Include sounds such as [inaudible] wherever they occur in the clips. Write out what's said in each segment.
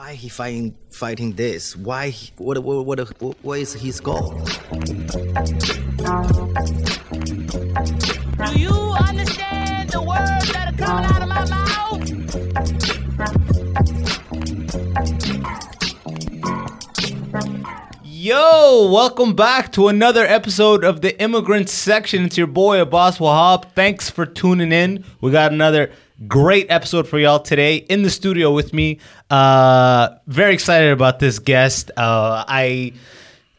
Why he fighting fighting this? Why? he- What what what, what, what is his goal? Do you understand the words that are coming out of my mouth? Yo, welcome back to another episode of the Immigrant Section. It's your boy Abbas Wahab. Thanks for tuning in. We got another great episode for y'all today in the studio with me. Uh, very excited about this guest. Uh, I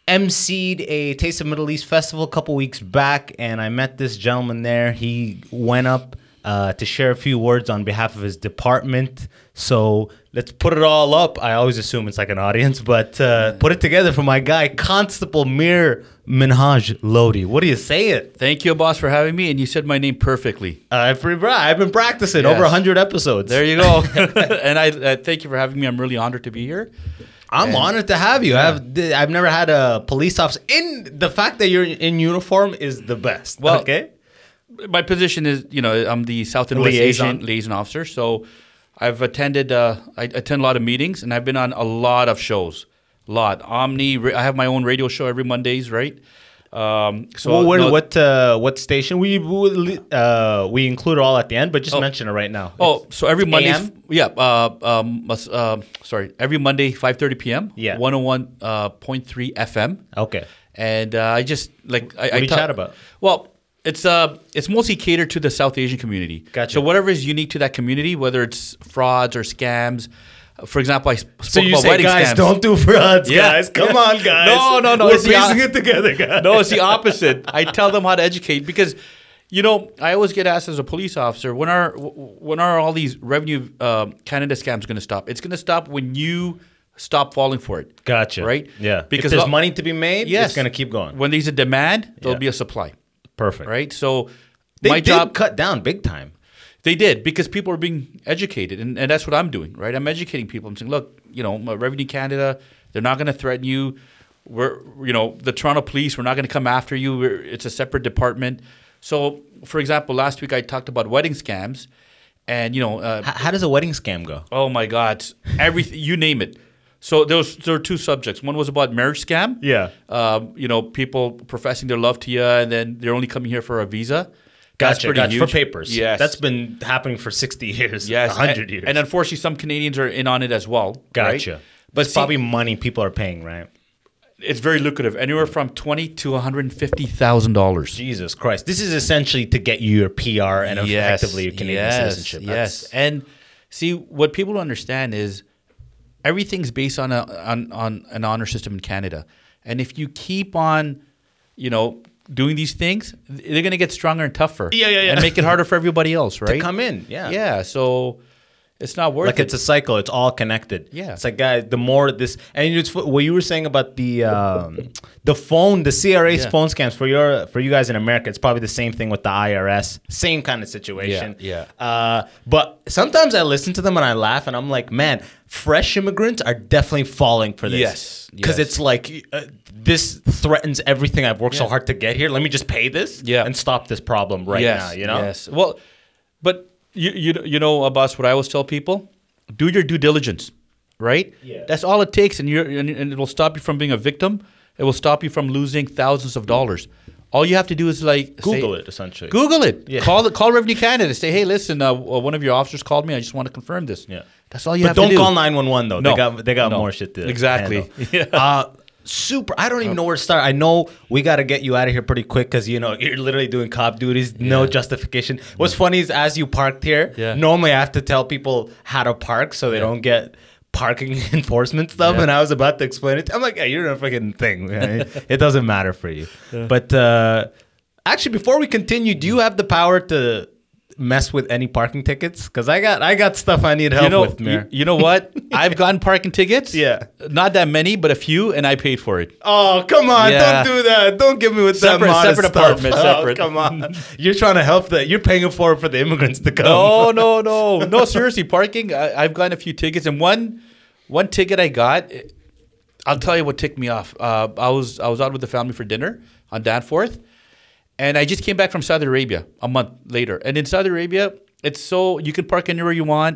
emceed a Taste of Middle East festival a couple weeks back, and I met this gentleman there. He went up uh, to share a few words on behalf of his department. So let's put it all up. I always assume it's like an audience, but uh, put it together for my guy, Constable Mir Minhaj Lodhi. What do you say it? Thank you, boss, for having me. And you said my name perfectly. Uh, I've been practicing Yes. over 100 episodes. There you go. [laughs] [laughs] and I uh, thank you for having me. I'm really honored to be here. I'm And- honored to have you. I've I've never had a police officer in the fact that you're in uniform is the best. Well, okay. My position is, you know, I'm the South and West Liaison. Asian liaison officer. So I've attended, uh, I attend a lot of meetings, and I've been on a lot of shows. A lot. Omni. I have my own radio show every Mondays, right? Um, so well, where, no- what uh, what station we we, uh, we include it all at the end, but just mention it right now. Oh, so every Monday, yeah. Uh, um, uh, sorry, every Monday, five thirty p.m. Yeah. one hundred one uh, point three FM. okay. and uh, I just like I, What I ta- chat about? Well, it's uh it's mostly catered to the South Asian community. Gotcha. So whatever is unique to that community, whether it's frauds or scams. uh, For example, I spoke So you about say, wedding guys, scams. don't do frauds, Yeah. guys. Come Yeah. on, [laughs] guys. No, no, no, We're it's piecing it together, guys. no, it's the opposite. I tell them how to educate because, you know, I always get asked as a police officer when are when are all these revenue um, Canada scams going to stop? It's going to stop when you stop falling for it. Gotcha. Right? Yeah. Because Because there's money to be made. Yes, It's gonna keep going. When there's a demand, there'll Yeah. be a supply. Perfect. Right? So They my job cut down big time. They did because people are being educated, and, and that's what I'm doing, right? I'm educating people. I'm saying, look, you know, Revenue Canada, they're not going to threaten you. We're, you know, the Toronto Police, we're not going to come after you. We're, it's a separate department. So, for example, last week I talked about wedding scams, and you know, uh, H- how does a wedding scam go? oh my God, everything you name it. So there was there were two subjects. One was about marriage scam. Yeah. Um, you know, people professing their love to you, and then they're only coming here for a visa. That's Gotcha, pretty gotcha. huge. For papers. Yes, That's been happening for 60 years. Yes, 100 and, years. And unfortunately, some Canadians are in on it as well. gotcha. Right? But it's see, probably money people are paying, right? it's very lucrative, anywhere from twenty to one hundred and fifty thousand dollars. Jesus Christ. This is essentially to get you your PR and effectively your Canadian yes, citizenship. Yes, and see what people don't understand is everything's based on a on, on an honor system in Canada, and if you keep on, you know. Doing these things, they're going to get stronger and tougher. Yeah, yeah, yeah. And make it harder for everybody else, right? to come in, yeah. Yeah. So it's not worth like it. it's a cycle. It's all connected. Yeah. It's like guys, the more this and it's what you were saying about the um, the phone, the CRA's Yeah. phone scams for your for you guys in America. It's probably the same thing with the IRS. Same kind of situation. Yeah, Uh, but sometimes I listen to them and I laugh and I'm like, man, fresh immigrants are definitely falling for this. Yes, Because yes. it's like. Uh, this threatens everything I've worked so hard to get here. Let me just pay this Yeah. and stop this problem right yes, now. You know, Yes. Well, but you you you know, Abbas, what I always tell people: do your due diligence, right? Yeah. That's all it takes, and you and, and it will stop you from being a victim. It will stop you from losing thousands of dollars. All you have to do is like Google say- it essentially. Google it. Yeah. Call [laughs] call Revenue Canada. Say, hey, listen, uh, one of your officers called me. I just want to confirm this. Yeah. That's all you but have to don't to do. call 911 though. No. They got they got No. more shit to do. Exactly. handle. [laughs] Uh, super. I don't even know where to start. I know we got to get you out of here pretty quick because you know you're literally doing cop duties. No Yeah. justification. What's funny is as you parked here, Yeah. normally I have to tell people how to park so they Yeah. don't get parking [laughs] enforcement stuff. And I was about to explain it. I'm like, yeah, you're a freaking thing. [laughs] it doesn't matter for you. But uh, actually, before we continue, do you have the power to? Mess with any parking tickets because I got I got stuff I need help You know, with, you, you know what? [laughs] I've gotten parking tickets. Yeah. Not that many, but a few, and I paid for it. Oh, come on. Yeah. Don't do that. Don't give me with Separate- that modest separate stuff. apartment, [laughs] Oh, separate. come on. [laughs] You're trying to help that. You're paying for it for the immigrants to come. No, no, no, no. Seriously, parking. I, I've gotten a few tickets, and one one ticket I got. I'll tell you what ticked me off. Uh, I was I was out with the family for dinner on Danforth, and I just came back from Saudi Arabia a month later. And in Saudi Arabia, it's so you can park anywhere you want.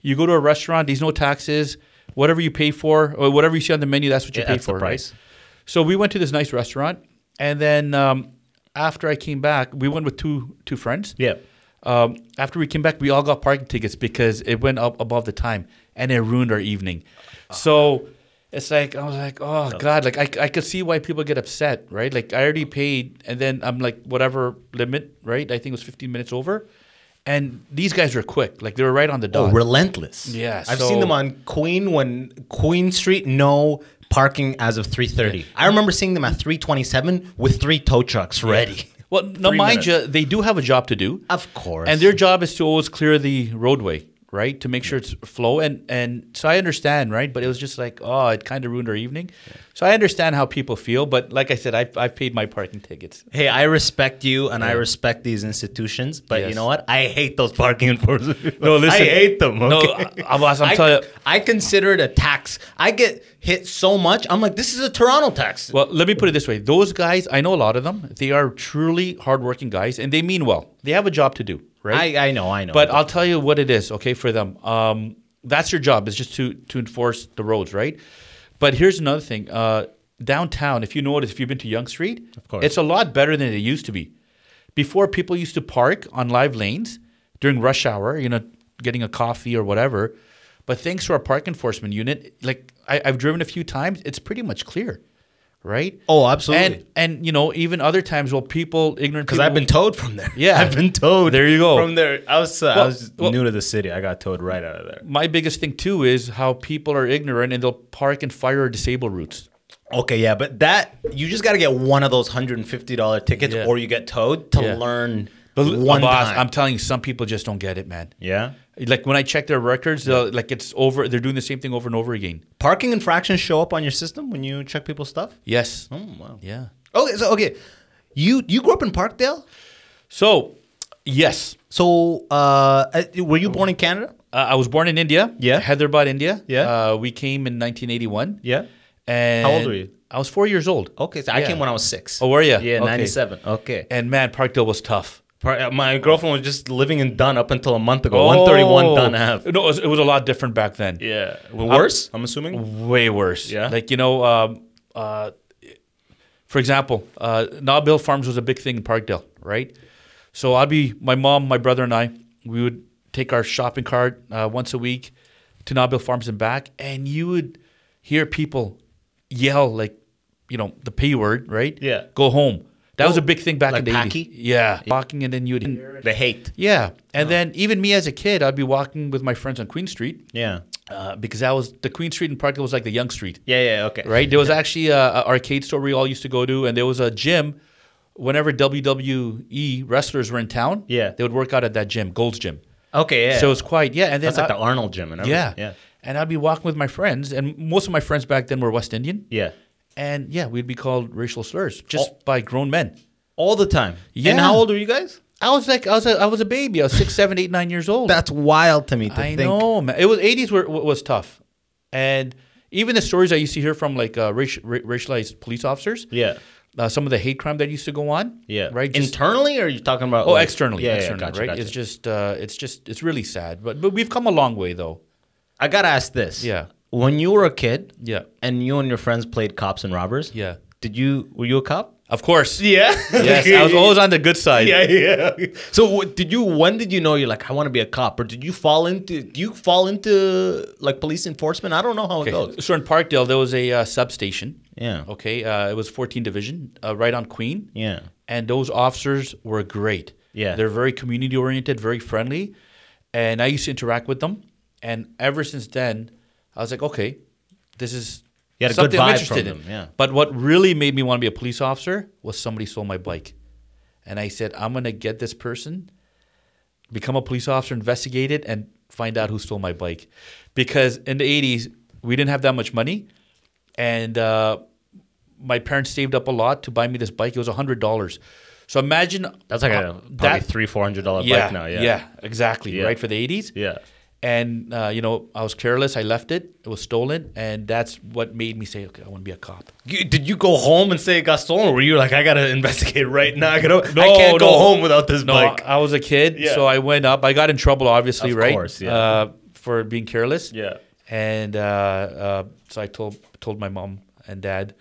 You go to a restaurant, there's no taxes. whatever you pay for, or whatever you see on the menu, that's what you Yeah, pay that's the for, price. right? So we went to this nice restaurant, and then um, after I came back, we went with two two friends. Yeah. Um, after we came back, we all got parking tickets because it went up above the time, and it ruined our evening. So it's like I was like, oh god, like I, I could see why people get upset, right? Like I already paid, and then I'm like whatever limit, right? I think it was 15 minutes over, and these guys were quick, like they were right on the dot. Oh, dot. relentless. Yeah, I've so- seen them on Queen when Queen Street no parking as of 3:30. I remember seeing them at 3:27 with three tow trucks ready. well, no, Three mind minutes. you, they do have a job to do. Of course. and their job is to always clear the roadway right to make sure it's flow and and so i understand right but it was just like oh it kind of ruined our evening so i understand how people feel but like i said i've, I've paid my parking tickets Hey, I respect you and I respect these institutions, but you know what? I hate those parking [laughs] enforcement. No, listen. I hate them. No, Okay? I'm- I'm I, telling you- I consider it a tax. I get hit so much. I'm like, this is a Toronto tax. well let me put it this way those guys i know a lot of them they are truly hardworking guys and they mean well they have a job to do right I, I know, I know. But I'll tell you what it is, okay, for them. Um, that's your job is just to to enforce the roads, right? But here's another thing. Uh, downtown, if you notice, if you've been to Yonge Street, Of course. it's a lot better than it used to be. Before, people used to park on live lanes during rush hour, you know, getting a coffee or whatever. But thanks to our park enforcement unit, like I, I've driven a few times, it's pretty much clear, right? Oh, absolutely. And and you know, even other times, well, people ignorant because I've been towed from there. [laughs] Yeah. I've been towed. There you go. From there, I was uh, I was well- new to the city. I got towed right out of there. my biggest thing too is how people are ignorant and they'll park in fire or disable routes. Okay, yeah, but that you just got to get one of those hundred and fifty dollar tickets, Yeah. or you get towed to Yeah. learn But one boss, time. I'm telling you, some people just don't get it, man. yeah, Like when I check their records, they'll like it's over. They're doing the same thing over and over again. parking infractions show up on your system when you check people's stuff. Yes. Oh wow. Yeah. Okay, so okay, you you grew up in Parkdale, So, yes, so uh, were you born in Canada? uh, I was born in India. Yeah. Hyderabad, India. Yeah. Uh, we came in 1981. Yeah. And How old were you? I was four years old. Okay, so I came when I was six. Oh, were ya? Yeah, Okay. ninety seven. Okay. And man, Parkdale was tough. Uh, My girlfriend was just living in Dunn up until a month ago. One thirty-one Dunn Ave. No, it was, it was a lot different back then. Yeah. Worse, I'm assuming. way worse. Yeah? Like, you know, um, uh, for example, uh, Nob Hill Farms was a big thing in Parkdale, right? So I'd be, my mom, my brother, and I, we would take our shopping cart uh, once a week to Nob Hill Farms and back, and you would hear people yell, like, you know, the P word, right? Yeah. Go home. That was a big thing back like in the Packy? 80s. Yeah. Walking, and then you would. The hate. Yeah. And then even me as a kid, I'd be walking with my friends on Queen Street Yeah. uh, because that was the Queen Street in Parkdale was like the Yonge Street Yeah. Yeah. Okay. right? There was actually a, a arcade store we all used to go to, and there was a gym. Whenever WWE wrestlers were in town, Yeah. they would work out at that gym, Gold's Gym. Okay. Yeah. So it was quite yeah. And then that's like I- the Arnold gym and everything. yeah, Yeah. And I'd be walking with my friends, and most of my friends back then were West Indian, Yeah. And yeah, we'd be called racial slurs just Oh. by grown men. All the time. Yeah. And how old are you guys? I was like, I was a, I was a baby. I was six, seven, eight, nine years old. That's wild to me to I think. know, man. It was eighties were was tough, and even the stories I used to hear from like uh, raci- ra- racialized police officers. Yeah. uh, some of the hate crime that used to go on. Yeah. Right. Just- Internally, or are you talking about? oh, like- externally. Yeah. externally, yeah. Gotcha. right. Gotcha. It's just, uh, it's just, it's really sad. But but we've come a long way though. I gotta ask this. Yeah. When you were a kid, Yeah. and you and your friends played cops and robbers. Yeah. Did you? Were you a cop? Of course. Yeah. Yes, I was always on the good side. Yeah, yeah. So, what, did you? When did you know you're like, I want to be a cop, or did you fall into? Do you fall into like police enforcement? I don't know how it goes. So in Parkdale, there was a uh, substation. Yeah. Okay. Uh, it was 14 Division, uh, right on Queen. Yeah. And those officers were great. Yeah. They're very community oriented, very friendly. And I used to interact with them. And ever since then, I was like, okay, this is You had a good something I'm interested from in. them, yeah. But what really made me want to be a police officer was somebody stole my bike. And I said, I'm going to get this person, become a police officer, investigate it, and find out who stole my bike. Because in the 80s, we didn't have that much money. And uh, my parents saved up a lot to buy me this bike. It was $100. So imagine That's like a uh, probably that three, four hundred dollar yeah, bike now. Yeah. exactly. Yeah. Right for the 80s. Yeah. And uh, you know, I was careless. I left it. It was stolen, and that's what made me say, "Okay, I want to be a cop." You- Did you go home and say it got stolen, or were you like, I gotta investigate right now? I, gotta, No, I can't go home without this No, bike. I was a kid, Yeah. so I went up. I got in trouble, obviously, Of right? course, yeah. Uh, for being careless. Yeah. and uh, uh, so I told told my mom and dad.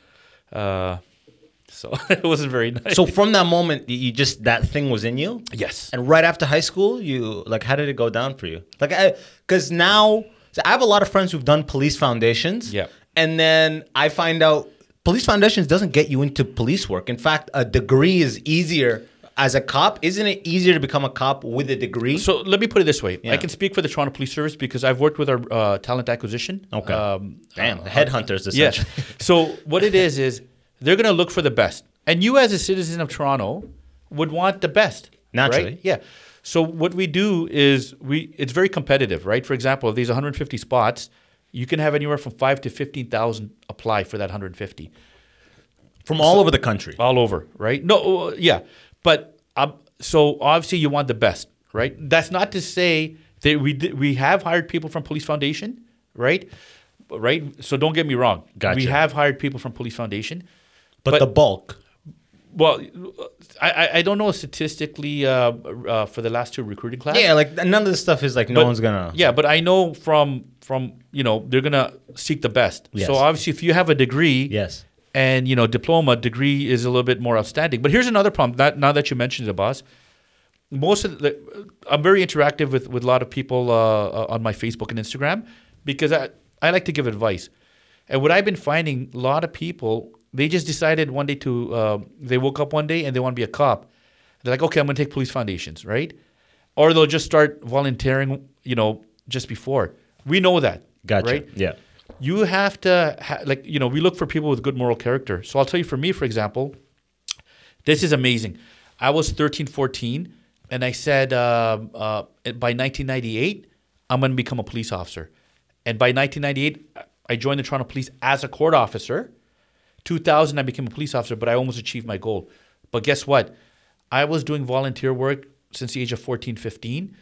Uh, so [laughs] it wasn't very nice. So from that moment, you just that thing was in you. yes, And right after high school, you like how did it go down for you? Like I cuz now so I have a lot of friends who've done police foundations. Yeah. And then I find out police foundations doesn't get you into police work. In fact, a degree is easier as a cop. Isn't it easier to become a cop with a degree? So let me put it this way: Yeah. I can speak for the Toronto Police Service because I've worked with our uh, talent acquisition. okay. Um, Damn, the headhunters Yes. essentially. [laughs] so what it is is they're going to look for the best, and you as a citizen of Toronto would want the best. Naturally. right? Yeah. So what we do is we it's very competitive, right? For example, if there's 150 spots, you can have anywhere from five to 15,000 apply for that 150 From all over the country. all over, right? No, uh, yeah, but um, so obviously you want the best, right? That's not to say that we we have hired people from Police Foundation, right? Right. So don't get me wrong. Gotcha. We have hired people from Police Foundation. But, but- the bulk. Well, I I, don't know statistically uh, uh, for the last two recruiting class. Yeah, like none of this stuff is like no But- one's gonna. Yeah, but I know from from you know they're gonna seek the best. Yes. So obviously, if you have a degree, Yes. and you know diploma degree is a little bit more outstanding. But here's another problem. That now that you mentioned it, boss, most of the I'm very interactive with with a lot of people uh, on my Facebook and Instagram because I I like to give advice, and what I've been finding a lot of people they just decided one day to uh, they woke up one day and they want to be a cop. They're like, okay, I'm going to take police foundations, right? Or they'll just start volunteering, you know, just before. We know that, Gotcha. right? Yeah. you have to ha- like you know we look for people with good moral character so i'll tell you for me for example this is amazing i was 13 14 and i said uh, uh, by 1998 i'm going to become a police officer and by 1998 i joined the toronto police as a court officer 2000 i became a police officer but i almost achieved my goal. But guess what? I was doing volunteer work since the age of 14 15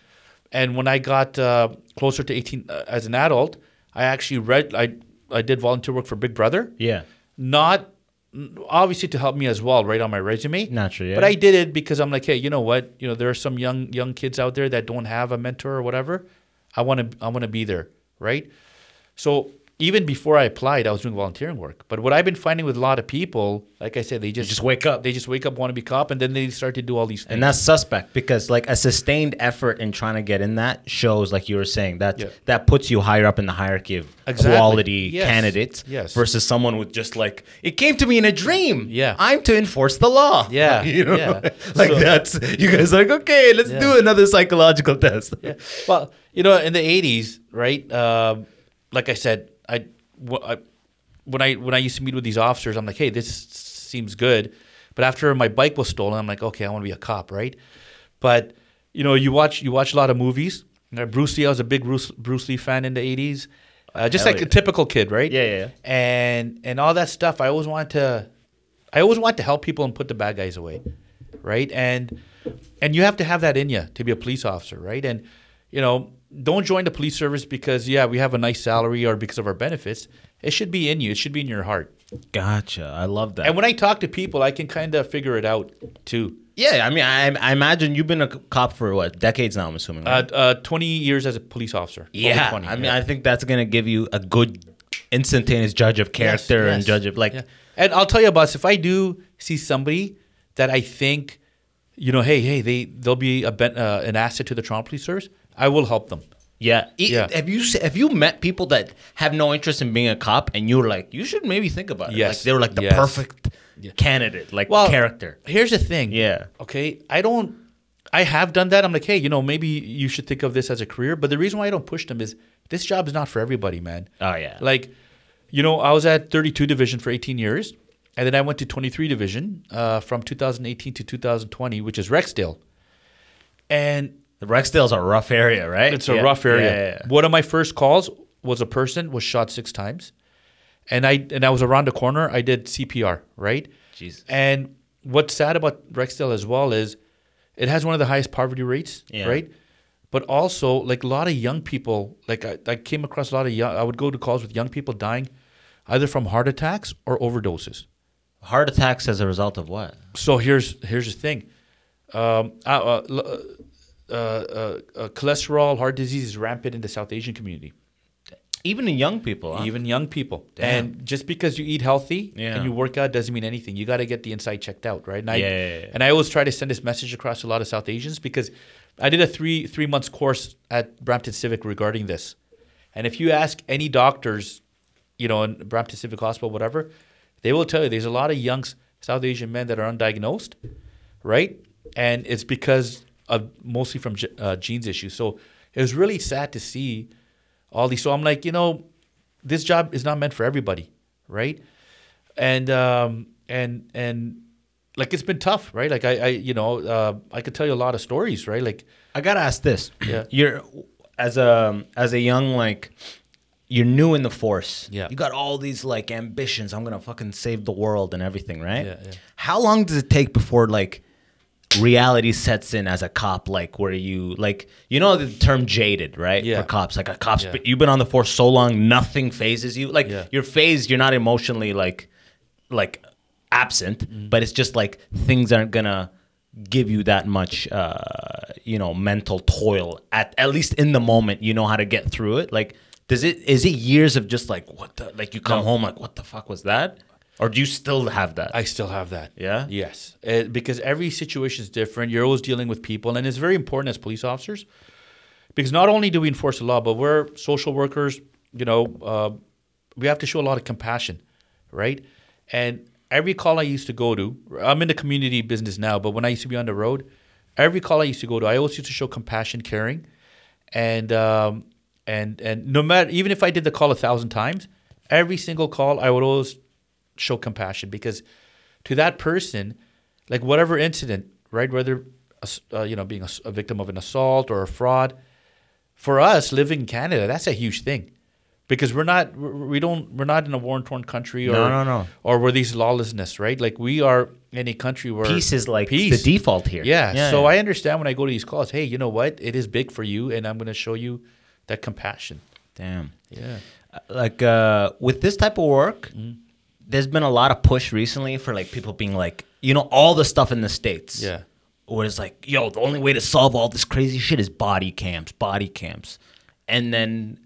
and when i got uh, closer to 18 uh, as an adult i actually read i, I did volunteer work for big brother. Yeah. not obviously to help me as well right on my resume. Naturally, yeah. but i did it because i'm like hey you know what? You know there are some young young kids out there that don't have a mentor or whatever. I want to i want to be there right? So even before i applied i was doing volunteering work but what i've been finding with a lot of people like i said they just just wake up. they just wake up want to be cop and then they start to do all these things And that's suspect because like a sustained effort in trying to get in that shows, like you were saying, that Yeah. that puts you higher up in the hierarchy of Exactly. quality Yes. candidates Yes. versus someone with just like it came to me in a dream. Yeah. I'm to enforce the law. Yeah, [laughs] you know, yeah. [laughs] like So- that's you guys are like okay, let's Yeah. do another psychological test. Yeah. Well, you know, in the '80s, right? Um, like I said, I, I when I when I used to meet with these officers, I'm like, hey, this seems good. But after my bike was stolen, I'm like, okay, I want to be a cop, right? But you know, you watch you watch a lot of movies. Bruce Lee, I was a big Bruce, Bruce Lee fan in the '80s. Uh, just Hell like yeah. a typical kid, right? Yeah, yeah, yeah. And and all that stuff. I always wanted to, I always want to help people and put the bad guys away, right? And and you have to have that in you to be a police officer, right? And you know, don't join the police service because yeah, we have a nice salary or because of our benefits. It should be in you. It should be in your heart. Gotcha. I love that. And when I talk to people, I can kind of figure it out too. yeah, I mean, I, I imagine you've been a cop for what decades now. I'm assuming. right? Uh, uh, 20 years as a police officer. Yeah, 20, I mean, yeah. I think that's gonna give you a good instantaneous judge of Yes, character and judge of like. Yeah. And I'll tell you, boss, if I do see somebody that I think, you know, hey, hey, they they'll be a ben, uh, an asset to the Toronto Police Service, I will help them. Yeah. Yeah. Have you have you met people that have no interest in being a cop, and you're like, you should maybe think about it. Yes. Like they were like the Yes. perfect candidate, like Well, character. Here's the thing. Yeah. Okay. I don't. I have done that. I'm like, hey, you know, maybe you should think of this as a career. But the reason why I don't push them is this job is not for everybody, man. Oh yeah. Like, you know, I was at 32 division for 18 years, and then I went to 23 division uh, from 2018 to 2020, which is Rexdale. And the Rexdale's a rough area, right? It's a Yeah. rough area. Yeah, yeah, yeah. One of my first calls was a person was shot six times, and I and I was around the corner. I did CPR, right? Jesus. And what's sad about Rexdale as well is it has one of the highest poverty rates, Yeah. right? But also, like a lot of young people, like I, I came across a lot of young. I would go to calls with young people dying, either from heart attacks or overdoses. Heart attacks as a result of what? So here's here's the thing, um, uh, uh, l- uh, uh, uh, cholesterol, heart disease is rampant in the South Asian community. Even in young people, huh? even young people. Damn. And just because you eat healthy Yeah. and you work out doesn't mean anything. You got to get the inside checked out, right? And I, Yeah, yeah, yeah. And I always try to send this message across to a lot of South Asians because I did a three three months course at Brampton Civic regarding this. And if you ask any doctors, you know, in Brampton Civic Hospital, whatever, they will tell you there's a lot of young South Asian men that are undiagnosed, right? And it's because of mostly from uh, genes issues. So it was really sad to see all these. So I'm like, you know, this job is not meant for everybody, right? And um, and and like it's been tough, right? Like I, I you know, uh, I could tell you a lot of stories, right? Like I gotta ask this. Yeah. You're as a as a young like you're new in the force. Yeah. You got all these like ambitions. I'm gonna fucking save the world and everything, right? Yeah, yeah. How long does it take before like reality sets in as a cop, like where you like you know the term jaded, right? Yeah. For cops. Like a cop's Yeah. but you've been on the force so long, nothing phases you. Like Yeah. you're phased, you're not emotionally like like absent, Mm-hmm. but it's just like things aren't gonna give you that much uh you know mental toil at at least in the moment you know how to get through it like does it is it years of just like what the like you come No. home like what the fuck was that or do you still have that I still have that. Yeah? Yes, Uh, because every situation is different. You're always dealing with people, and it's very important as police officers because not only do we enforce the law, but we're social workers. You know, uh, we have to show a lot of compassion, right? And every call I used to go to, I'm in the community business now, but when I used to be on the road, every call I used to go to, I always used to show compassion, caring, and um, and and no matter even if I did the call a thousand times, every single call I would always show compassion because to that person, like whatever incident, right, whether uh, you know being a victim of an assault or a fraud, for us living in Canada, that's a huge thing. Because we're not, we're- don't, we're not in a war-torn country, or No, no, no. or we're these lawlessness, right? Like we are in a country where peace is like Peace. the default here yeah. so I understand when I go to these calls, hey, you know what? It is big for you, and I'm going to show you that compassion. damn Yeah. like uh with this type of work Mm-hmm. There's been a lot of push recently for like people being like you know all the stuff in the states Yeah. where it's like yo the only way to solve all this crazy shit is body cams body cams and then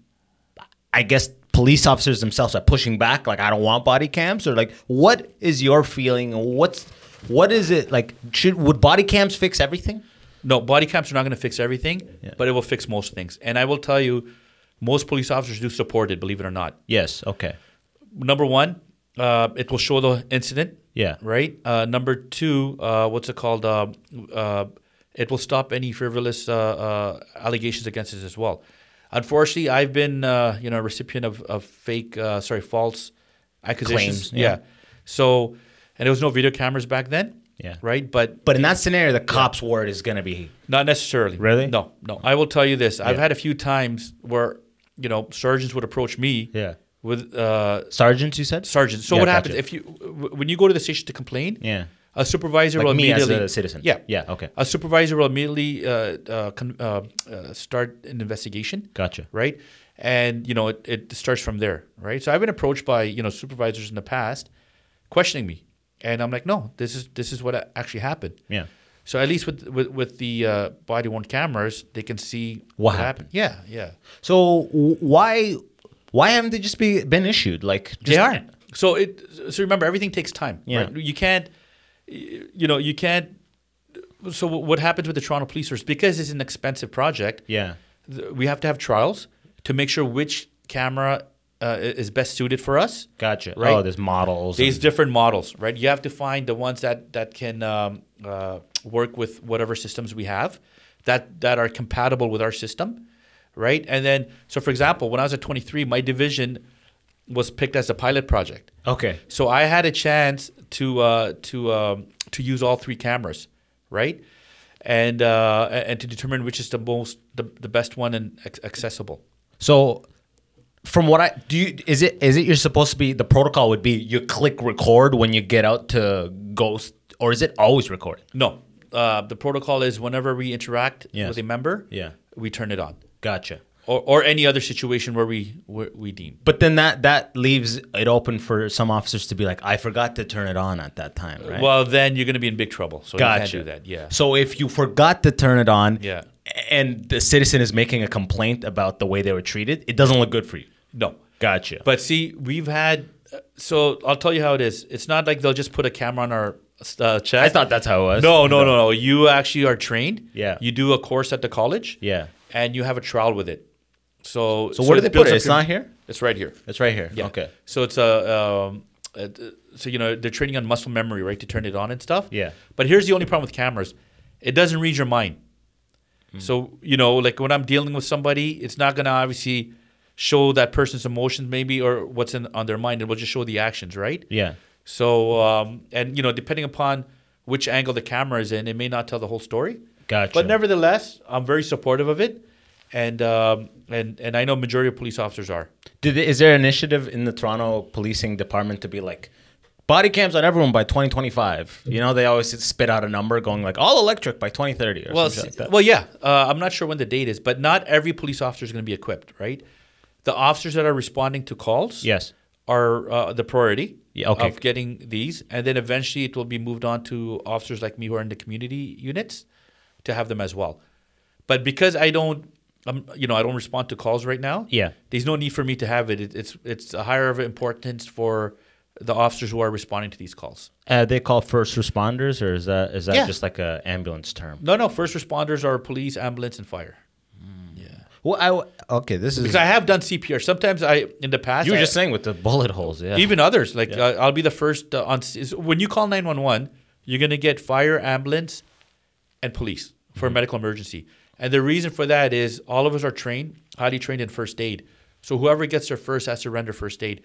i guess police officers themselves are pushing back like i don't want body cams or like what is your feeling what's what is it like should would body cams fix everything No, body cams are not going to fix everything, Yeah. but it will fix most things. And I will tell you, most police officers do support it, believe it or not. yes okay Number one, uh, it will show the incident. Yeah. Right. Uh, number two, uh, what's it called? Uh, uh, it will stop any frivolous uh, uh, allegations against us as well. Unfortunately, I've been uh, you know a recipient of, of fake, uh, sorry, false accusations. Claims, yeah. So, and there was no video cameras back then. Yeah. Right. But but in that scenario the cop's word is gonna be not necessarily. Really? No, no. I will tell you this. I've Yeah. had a few times where, you know, sergeants would approach me Yeah. With uh, sergeants you said sergeants. So Yeah, what gotcha. happens if you when you go to the station to complain? yeah A supervisor Like will me as immediately a citizen. Yeah, Yeah, okay. A supervisor will immediately uh, uh, con- uh, uh, start an investigation. Gotcha. Right, and you know it, it starts from there. Right. So I've been approached by you know supervisors in the past, questioning me, and I'm like, no, this is this is what actually happened. Yeah. So at least with with, with the uh, body worn cameras, they can see What happened. Yeah, yeah. So why why haven't they just be been issued? Like just, they aren't. So it. So remember, everything takes time. Yeah. Right? You can't. You know, you can't. So what happens with the Toronto Police Force because it's an expensive project? Yeah. we have to have trials to make sure which camera uh, is best suited for us. Gotcha. Right. Oh, there's models. These and- different models, right? You have to find the ones that that can um, uh, work with whatever systems we have, that that are compatible with our system, right? And then, so for example, when I was at 23, my division was picked as a pilot project. okay. So I had a chance to uh, to um, to use all three cameras, right? And uh, and to determine which is the most the, the best one and accessible. So from what I do you is it is it you're supposed to be the protocol would be you click record when you get out to ghost or is it always recorded? No, uh, the protocol is whenever we interact Yes. with a member, Yeah. we turn it on, Gotcha. or or any other situation where we where we deem. But then that that leaves it open for some officers to be like, I forgot to turn it on at that time, right? Well, then you're going to be in big trouble. So you gotcha. can't do that. Yeah. So if you forgot to turn it on, Yeah. and the citizen is making a complaint about the way they were treated, it doesn't look good for you. No. Gotcha. But see, we've had. So I'll tell you how it is. It's not like they'll just put a camera on our uh, chest. I thought that's how it was. No, no, no, no. You actually are trained. Yeah. You do a course at the college. Yeah. And you have a trial with it. So. So where do they put it? It's your- not here. It's right here. It's right here. Yeah. Okay. So it's a. Um, uh, so you know they're training on muscle memory, right, to turn it on and stuff. Yeah. But here's the only problem with cameras: it doesn't read your mind. Hmm. So you know, like when I'm dealing with somebody, it's not gonna obviously show that person's emotions, maybe, or what's in on their mind. It will just show the actions, right? Yeah. So um, and you know, depending upon which angle the camera is in, it may not tell the whole story. Gotcha. But nevertheless, I'm very supportive of it, and um, and and I know majority of police officers are. Did is there an initiative in the Toronto policing department to be like body cams on everyone by 2025? You know, they always spit out a number going like all electric by 2030 or Well, something like that. well, yeah. Uh, I'm not sure when the date is, but not every police officer is going to be equipped, right? The officers that are responding to calls, Yes. are uh, the priority Yeah, okay. of getting these, and then eventually it will be moved on to officers like me who are in the community units to have them as well. But because I don't, um, you know, I don't respond to calls right now. Yeah. there's no need for me to have it. it it's it's a higher of importance for the officers who are responding to these calls. Uh, they call first responders, or is that is that Yeah. just like a ambulance term? No, no, first responders are police, ambulance, and fire. Yeah. Well, I w- okay. This is Because I have done CPR. Sometimes I, in the past, You were I- just saying with the bullet holes, yeah. even others. Like uh, I'll be the first uh, on s- when you call nine one one, you're gonna get fire, ambulance, and police for a medical emergency. And the reason for that is all of us are trained, highly trained in first aid. So whoever gets there first has to render first aid.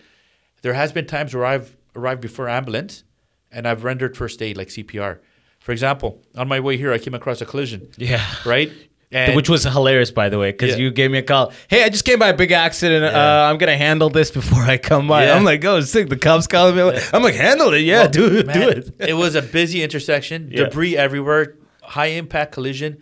There has been times where I've arrived before ambulance, and I've rendered first aid like CPR. For example, on my way here, I came across a collision. Yeah. Right. [laughs] And Which was hilarious, by the way, because Yeah. you gave me a call. Hey, I just came by a big accident. Uh, I'm gonna handle this before I come by. Yeah. I'm like, oh, sick. The cops calling me. I'm like, handle it. Yeah, do it. Man, Do it. it was a busy intersection, Yeah. debris everywhere, high impact collision,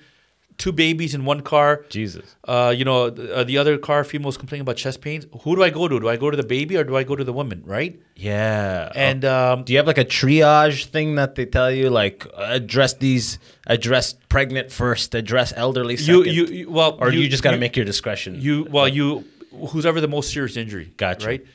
two babies in one car. Jesus. Uh, you know, the, uh, the other car female was complaining about chest pains. Who do I go to? Do I go to the baby or do I go to the woman? Right? Yeah. And um, do you have like a triage thing that they tell you, like address these, address pregnant first, address elderly you, second, you, you, well, or you, just got to make your discretion? You well, you who's ever the most serious injury. Gotcha. Right.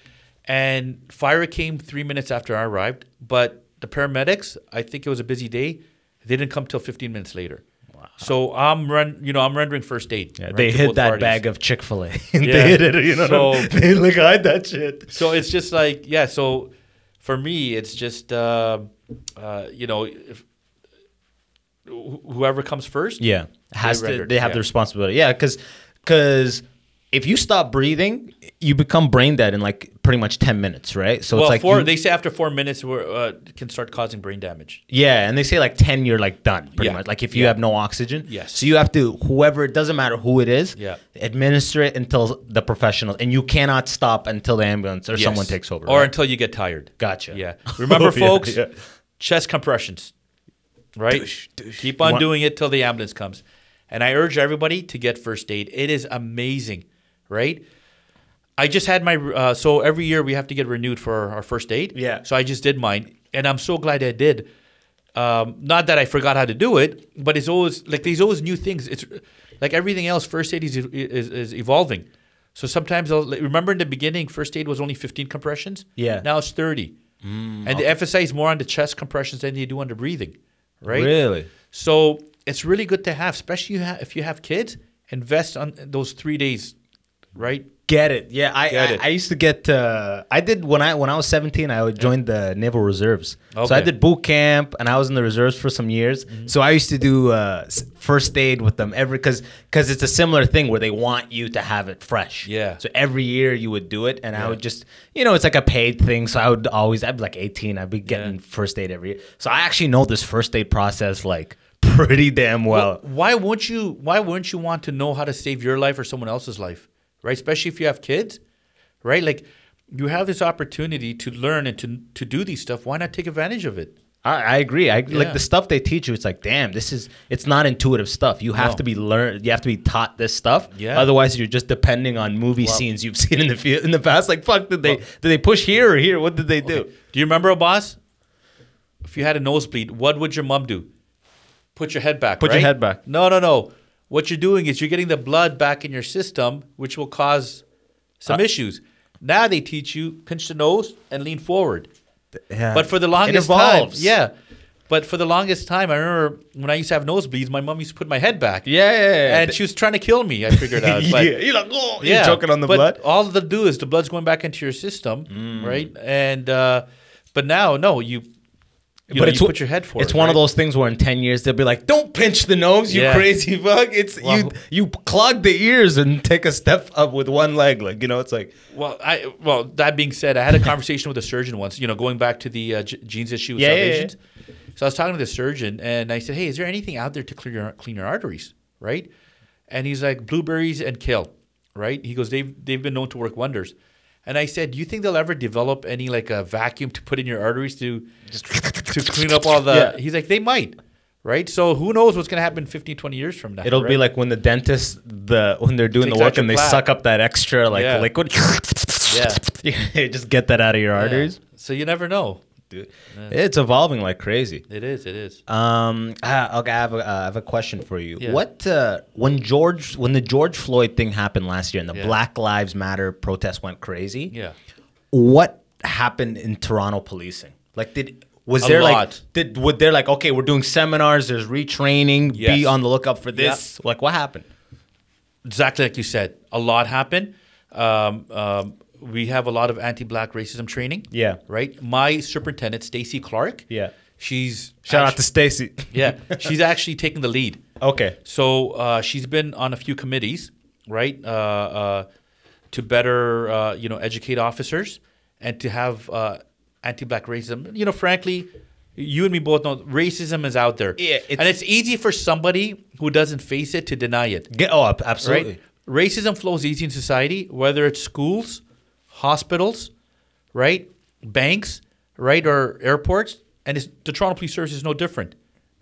And fire came three minutes after I arrived, but the paramedics, I think it was a busy day. They didn't come till 15 minutes later. Wow. So I'm run, you know, I'm rendering first aid. Yeah, they hid that parties. bag of Chick Fil A. [laughs] They hid it. You know, So- [laughs] they like hide that shit. So it's just like yeah. So for me, it's just uh, uh, you know, if, wh- whoever comes first. Yeah, has They to. rendered, They have yeah. the responsibility. Yeah, because because if you stop breathing, you become brain dead in like pretty much ten minutes, right? So well, it's like four, you- they say after four minutes, we're, uh, can start causing brain damage. yeah, and they say like ten, you're like done, pretty Yeah. much. Like if you Yeah. have no oxygen, Yes. So you have to whoever it doesn't matter who it is, Yeah. administer it until the professionals, and you cannot stop until the ambulance or Yes. someone takes over, or right? until you get tired. Gotcha. Yeah. Remember, [laughs] Oh, folks, yeah. chest compressions, right? Keep on doing it till the ambulance comes. And I urge everybody to get first aid. It is amazing, right? I just had my uh, so every year we have to get renewed for our, first aid. Yeah. So I just did mine, and I'm so glad I did. Um, not that I forgot how to do it, but it's always like there's always new things. It's like everything else. First aid is is, is evolving. So sometimes I'll remember in the beginning, first aid was only 15 compressions. Yeah. Mm, Now it's 30, and they emphasize more on the chest compressions than they do on the breathing. Right. Really? So it's really good to have, especially if you have kids. Invest on those three days, right? Get it? Yeah, I I, it. I used to get. Uh, I did when I when I was seventeen. I joined the naval reserves. So I Mm-hmm. did boot camp, and I was in the reserves for some years. So I used to do uh, first aid with them every because because it's a similar thing where they want you to have it fresh. Yeah. So every year you would do it, and I would just you know it's like a paid thing. So I would always I'd be like eighteen. I'd be getting Yeah. first aid every year. So I actually know this first aid process like pretty damn well. why won't you? Why wouldn't you want to know how to save your life or someone else's life, right? Especially if you have kids, right? Like you have this opportunity to learn and to to do these stuff. Why not take advantage of it? I, I agree. I like the stuff they teach you. It's like, damn, this is. It's not intuitive stuff. You have No. to be learned. You have to be taught this stuff. Yeah. Otherwise, you're just depending on movie scenes you've [laughs] seen in the fi- in the past. Like, fuck, did they did they push here or here? What did they do? Do you remember, Abbas? If you had a nosebleed, what would your mom do? Put your head back. Put your head back. No, no, no. What you're doing is you're getting the blood back in your system, which will cause some Uh, issues. Now they teach you pinch the nose and lean forward. Yeah. But for the longest time, yeah. But for the longest time, I remember when I used to have nosebleeds, my mom used to put my head back. Yeah, yeah, yeah. And she was trying to kill me. I figured out. [laughs] But, yeah, you're like, oh, yeah, you're choking on the but blood. All they do is the blood's going back into your system, Mm. right? And uh, but now, no, you. You know, it's you put your head for It's it, one of those things where in ten years they'll be like, "Don't pinch the nose, you Yeah. crazy fuck." It's you. Well- You clog the ears and take a step up with one leg, like you know. It's like, Well, I well that being said, I had a [laughs] conversation with a surgeon once. You know, going back to the uh, genes issue with Yeah, yeah. So I was talking to the surgeon, and I said, "Hey, is there anything out there to clear your clean your arteries?" Right? And he's like, "Blueberries and kale." Right? He goes, "They've they've been known to work wonders." And I said, "Do you think they'll ever develop any like a vacuum to put in your arteries to to clean up all the?" Yeah. He's like, "They might." Right? So who knows what's going to happen 15, 20 years from now? it'll be like when the dentist, the when they're doing Takes the out work your and they plaque. suck up that extra like Yeah. liquid. [laughs] Yeah. [laughs] You just get that out of your arteries. So you never know. Dude, it's evolving like crazy. It is. It is. Um, ah, okay, I have a, uh, I have a question for you. Yeah. What uh, when George when the George Floyd thing happened last year and the Yeah. Black Lives Matter protest went crazy? Yeah. what happened in Toronto policing? Like, did was A there like did would there like okay, we're doing seminars, there's retraining, be on the lookout for this? Like, what happened? exactly like you said, a lot happened. Um, um, we have a lot of anti-black racism training. Yeah. Right. My superintendent, Stacy Clark. Yeah. She's Shout out to Stacy. [laughs] yeah. She's actually taking the lead. okay. So uh, she's been on a few committees, right, uh, uh, to better uh, you know educate officers and to have uh, anti-black racism. You know, frankly, you and me both know racism is out there, Yeah, it's- and it's easy for somebody who doesn't face it to deny it. Get oh, absolutely. Right? Racism flows easy in society, whether it's schools, hospitals, right, banks, right, or airports, and it's, the Toronto Police Service is no different,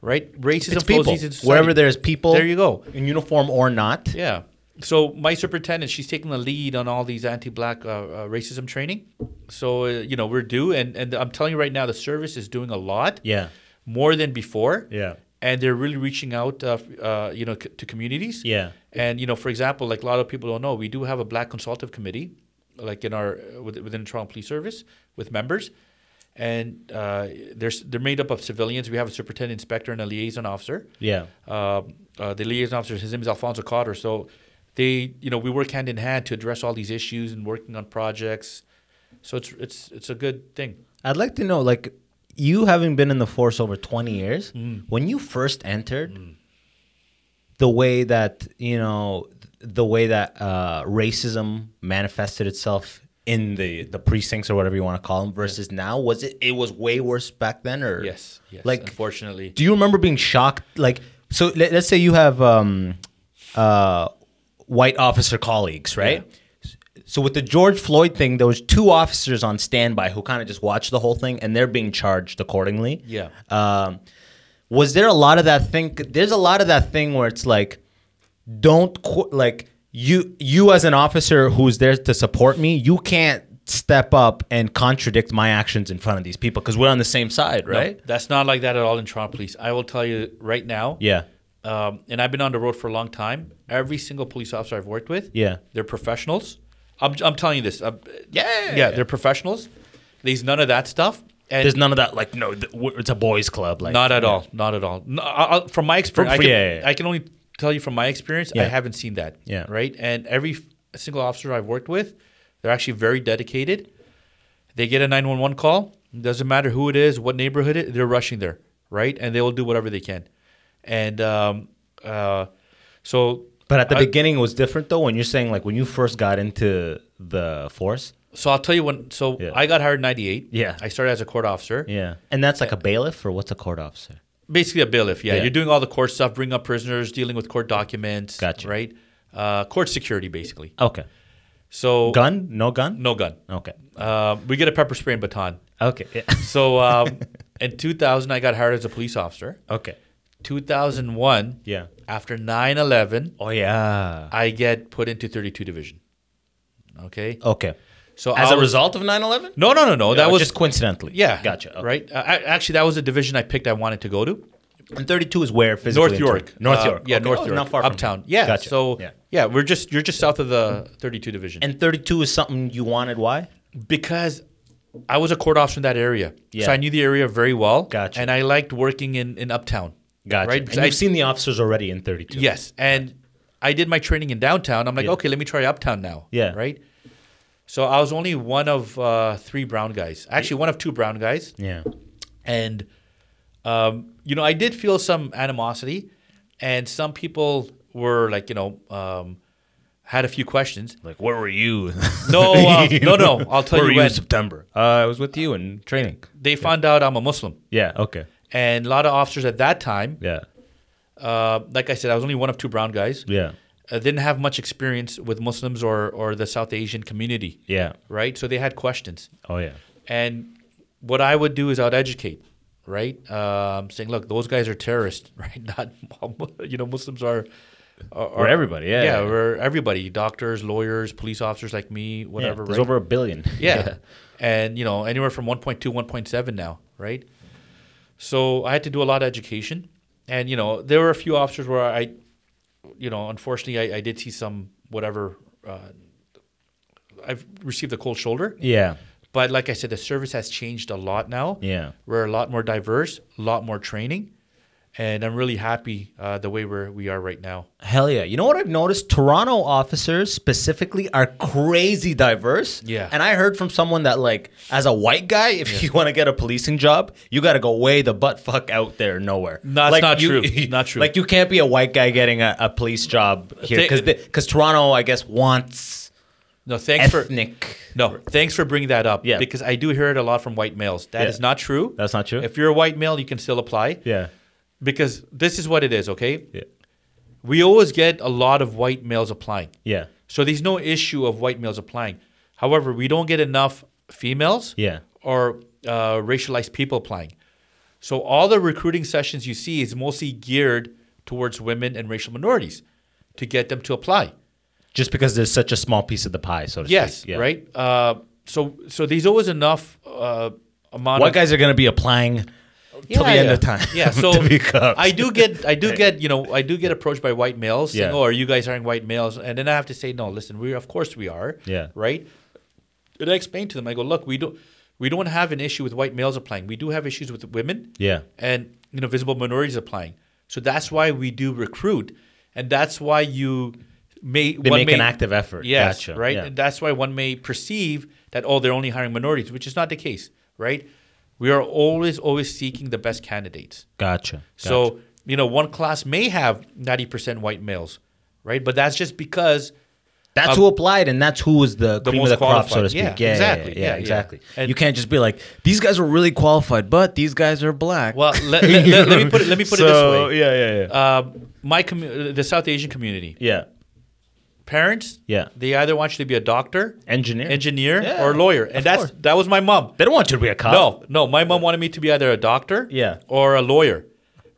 right? Racism It's people. Wherever there's people, There you go. in uniform or not. Yeah. So my superintendent, she's taking the lead on all these anti-black uh, uh, racism training. So uh, you know we're due, and and I'm telling you right now, the service is doing a lot. Yeah. More than before. Yeah. And they're really reaching out, uh, uh, you know, c- to communities. Yeah. And you know, for example, like a lot of people don't know, we do have a black consultative committee, like in our within the Toronto Police Service with members, and uh, they're they're made up of civilians. We have a superintendent, inspector, and a liaison officer Yeah. uh, uh, the liaison officer, his name is Alfonso Cotter. So they, you know, we work hand in hand to address all these issues and working on projects. So it's it's it's a good thing. I'd like to know, like, you having been in the force over 20 years, Mm. when you first entered, the way that, you know, the way that uh, racism manifested itself in the, the precincts or whatever you want to call them versus now, was it, it was way worse back then or? Yes, yes. Like, unfortunately, do you remember being shocked? Like, so let, us say you have um, uh, white officer colleagues, right? So with the George Floyd thing, there was two officers on standby who kind of just watched the whole thing, and they're being charged accordingly. Yeah. Um, was there a lot of that thing? There's a lot of that thing where it's like, don't qu- like you you as an officer who's there to support me, you can't step up and contradict my actions in front of these people because we're on the same side, No, right? that's not like that at all in Toronto Police. I will tell you right now. Yeah. Um, and I've been on the road for a long time. Every single police officer I've worked with, Yeah. they're professionals. I'm, I'm telling you this. Uh, Yeah. yeah, they're professionals. There's none of that stuff. And There's none of that. Like, no, it's a boys' club. Like, Not at yeah. all. Not at all. No, I, I, from my experience, From- I, can, yeah. I can only tell you from my experience, I haven't seen that. Yeah. Right. And every single officer I've worked with, they're actually very dedicated. They get a 911 call. It Doesn't matter who it is, what neighborhood it, they're rushing there. Right. And they will do whatever they can. And um, uh, so. But at the I- beginning, it was different though. When you're saying like when you first got into the force. So I'll tell you when. So Yeah. I got hired in '98. Yeah. I started as a court officer. Yeah. And that's like a bailiff or what's a court officer? Basically a bailiff. Yeah. Yeah. You're doing all the court stuff, bring up prisoners, dealing with court documents. Gotcha. Right. Uh, court security, basically. Okay. So Gun? No gun? no gun. Okay. Uh, we get a pepper spray and baton. Okay. Yeah. [laughs] So um, in 2000, I got hired as a police officer. okay. 2001, Yeah. after 9/11, Oh yeah. I get put into 32 division. Okay. Okay. So As a result of 9/11? No, no, no, no. That was just coincidentally. Yeah. Gotcha. Okay. Right. Uh, I, actually, that was a division I picked. I wanted to go to. And 32 is where physically? North York. North Uh, York. Yeah, Okay. North Oh, York. Not far from uptown. Yeah. Gotcha. So yeah. yeah. we're just you're just south of the 32 division. And 32 is something you wanted. Why? because I was a court officer in that area, Yeah. so I knew the area very well. Gotcha. And I liked working in in uptown. Gotcha. Right. And Because you've seen the officers already in 32. Yes, and I did my training in downtown. I'm like, Yeah. okay, let me try uptown now. Yeah. Right. So I was only one of uh, three brown guys. Actually, one of two brown guys, Yeah. and um, you know, I did feel some animosity, and some people were like, you know, um, had a few questions. Like, where were you? No, [laughs] uh, no, no. I'll tell where you were you in. September? Uh, I was with you in training. They found out I'm a Muslim, Yeah. Okay. and a lot of officers at that time, Yeah. uh, like I said, I was only one of two brown guys. Yeah. Uh, didn't have much experience with Muslims or or the South Asian community. Yeah. right? So they had questions, Oh yeah. and what I would do is I'd educate, right? Um, saying, look, those guys are terrorists, [laughs] right? Not you know Muslims are. are everybody, yeah, yeah, yeah. we're everybody, doctors, lawyers, police officers like me, whatever. yeah. There's right? over a billion. [laughs] yeah. and you know anywhere from 1.2, 1.7 now, right? So I had to do a lot of education, and you know there were a few officers where I, you know, unfortunately I, I did see some whatever. Uh, I've received a cold shoulder. Yeah. But like I said, the service has changed a lot now. Yeah. We're a lot more diverse, a lot more training, and I'm really happy uh, the way we're we are right now. Hell yeah. You know what I've noticed? Toronto officers specifically are crazy diverse. Yeah. And I heard from someone that, like, as a white guy, if you want to get a policing job, you got to go way the butt fuck out there nowhere. No, it's like, not you- true. Not true. [laughs] Like, you can't be a white guy getting a, a police job here because Toronto, I guess, wants No, thanks for ethnic. no, thanks for bringing that up. Yeah. because I do hear it a lot from white males. That is Yeah. not true. That's not true? If you're a white male, you can still apply. Yeah. Because this is what it is. Okay. Yeah. We always get a lot of white males applying. Yeah. So there's no issue of white males applying. However, we don't get enough females Yeah. or uh, racialized people applying. So all the recruiting sessions you see is mostly geared towards women and racial minorities to get them to apply. Just because there's such a small piece of the pie, so to Yes, speak. Yeah. right. Uh, so so there's always enough uh, amount White guys are going to be applying till the Yeah, end of time. Yeah, [laughs] so to be cops. I do get I do get you know I do get approached by white males saying, Yeah. "Oh, are you guys hiring white males?" And then I have to say, "No, listen, we of course we are." Yeah. Right. And I explain to them, I go, "Look, we don't we don't have an issue with white males applying. We do have issues with women. Yeah. And you know, visible minorities applying. So that's why we do recruit, and that's why you may They one make may- an active effort. Yes, Gotcha. right. Yeah. And that's why one may perceive that oh, they're only hiring minorities, which is not the case, right? We are always always seeking the best candidates. Gotcha. So you know, one class may have ninety percent white males, right? But that's just because That's Um, who applied, and that's who was the, cream of the crop, so to speak. Yeah, Yeah, exactly. Yeah, Yeah, yeah. exactly. And- you can't just be like, these guys are really qualified, but these guys are black. well, let, let, let- let me put it. Let me put it this [laughs] way. Yeah, yeah, yeah. Um, my commu- the South Asian community, yeah. Parents, Yeah. they either want you to be a doctor, Engineer. engineer, Yeah, or lawyer, and that's course. that was my mom. They don't want you to be a cop. No, no, my mom wanted me to be either a doctor, Yeah. or a lawyer,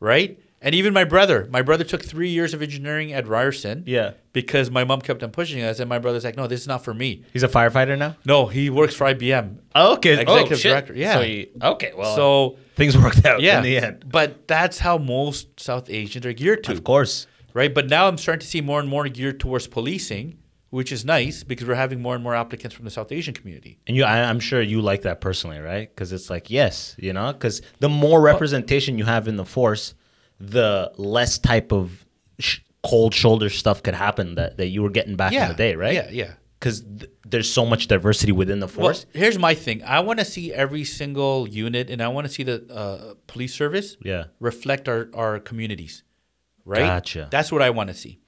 right? And even my brother, my brother took three years of engineering at Ryerson, Yeah. because my mom kept on pushing us, and my brother's like, "No, this is not for me." He's a firefighter now? No, he works for IBM. Oh, okay. Executive oh, shit. director, yeah. So he, okay, well. So things worked out yeah, in the end. but that's how most South Asians are geared to, Of course. Right? But now I'm starting to see more and more geared towards policing, which is nice because we're having more and more applicants from the South Asian community. And you, I, I'm sure you like that personally, right? Because it's like, yes, you know, because the more representation you have in the force, the less type of sh- cold shoulder stuff could happen that, that you were getting back in the day, right? Yeah, yeah. Because th- there's so much diversity within the force. Well, here's my thing. I want to see every single unit, and I want to see the uh, police service Yeah. reflect our, our communities, right? Gotcha. That's what I want to see.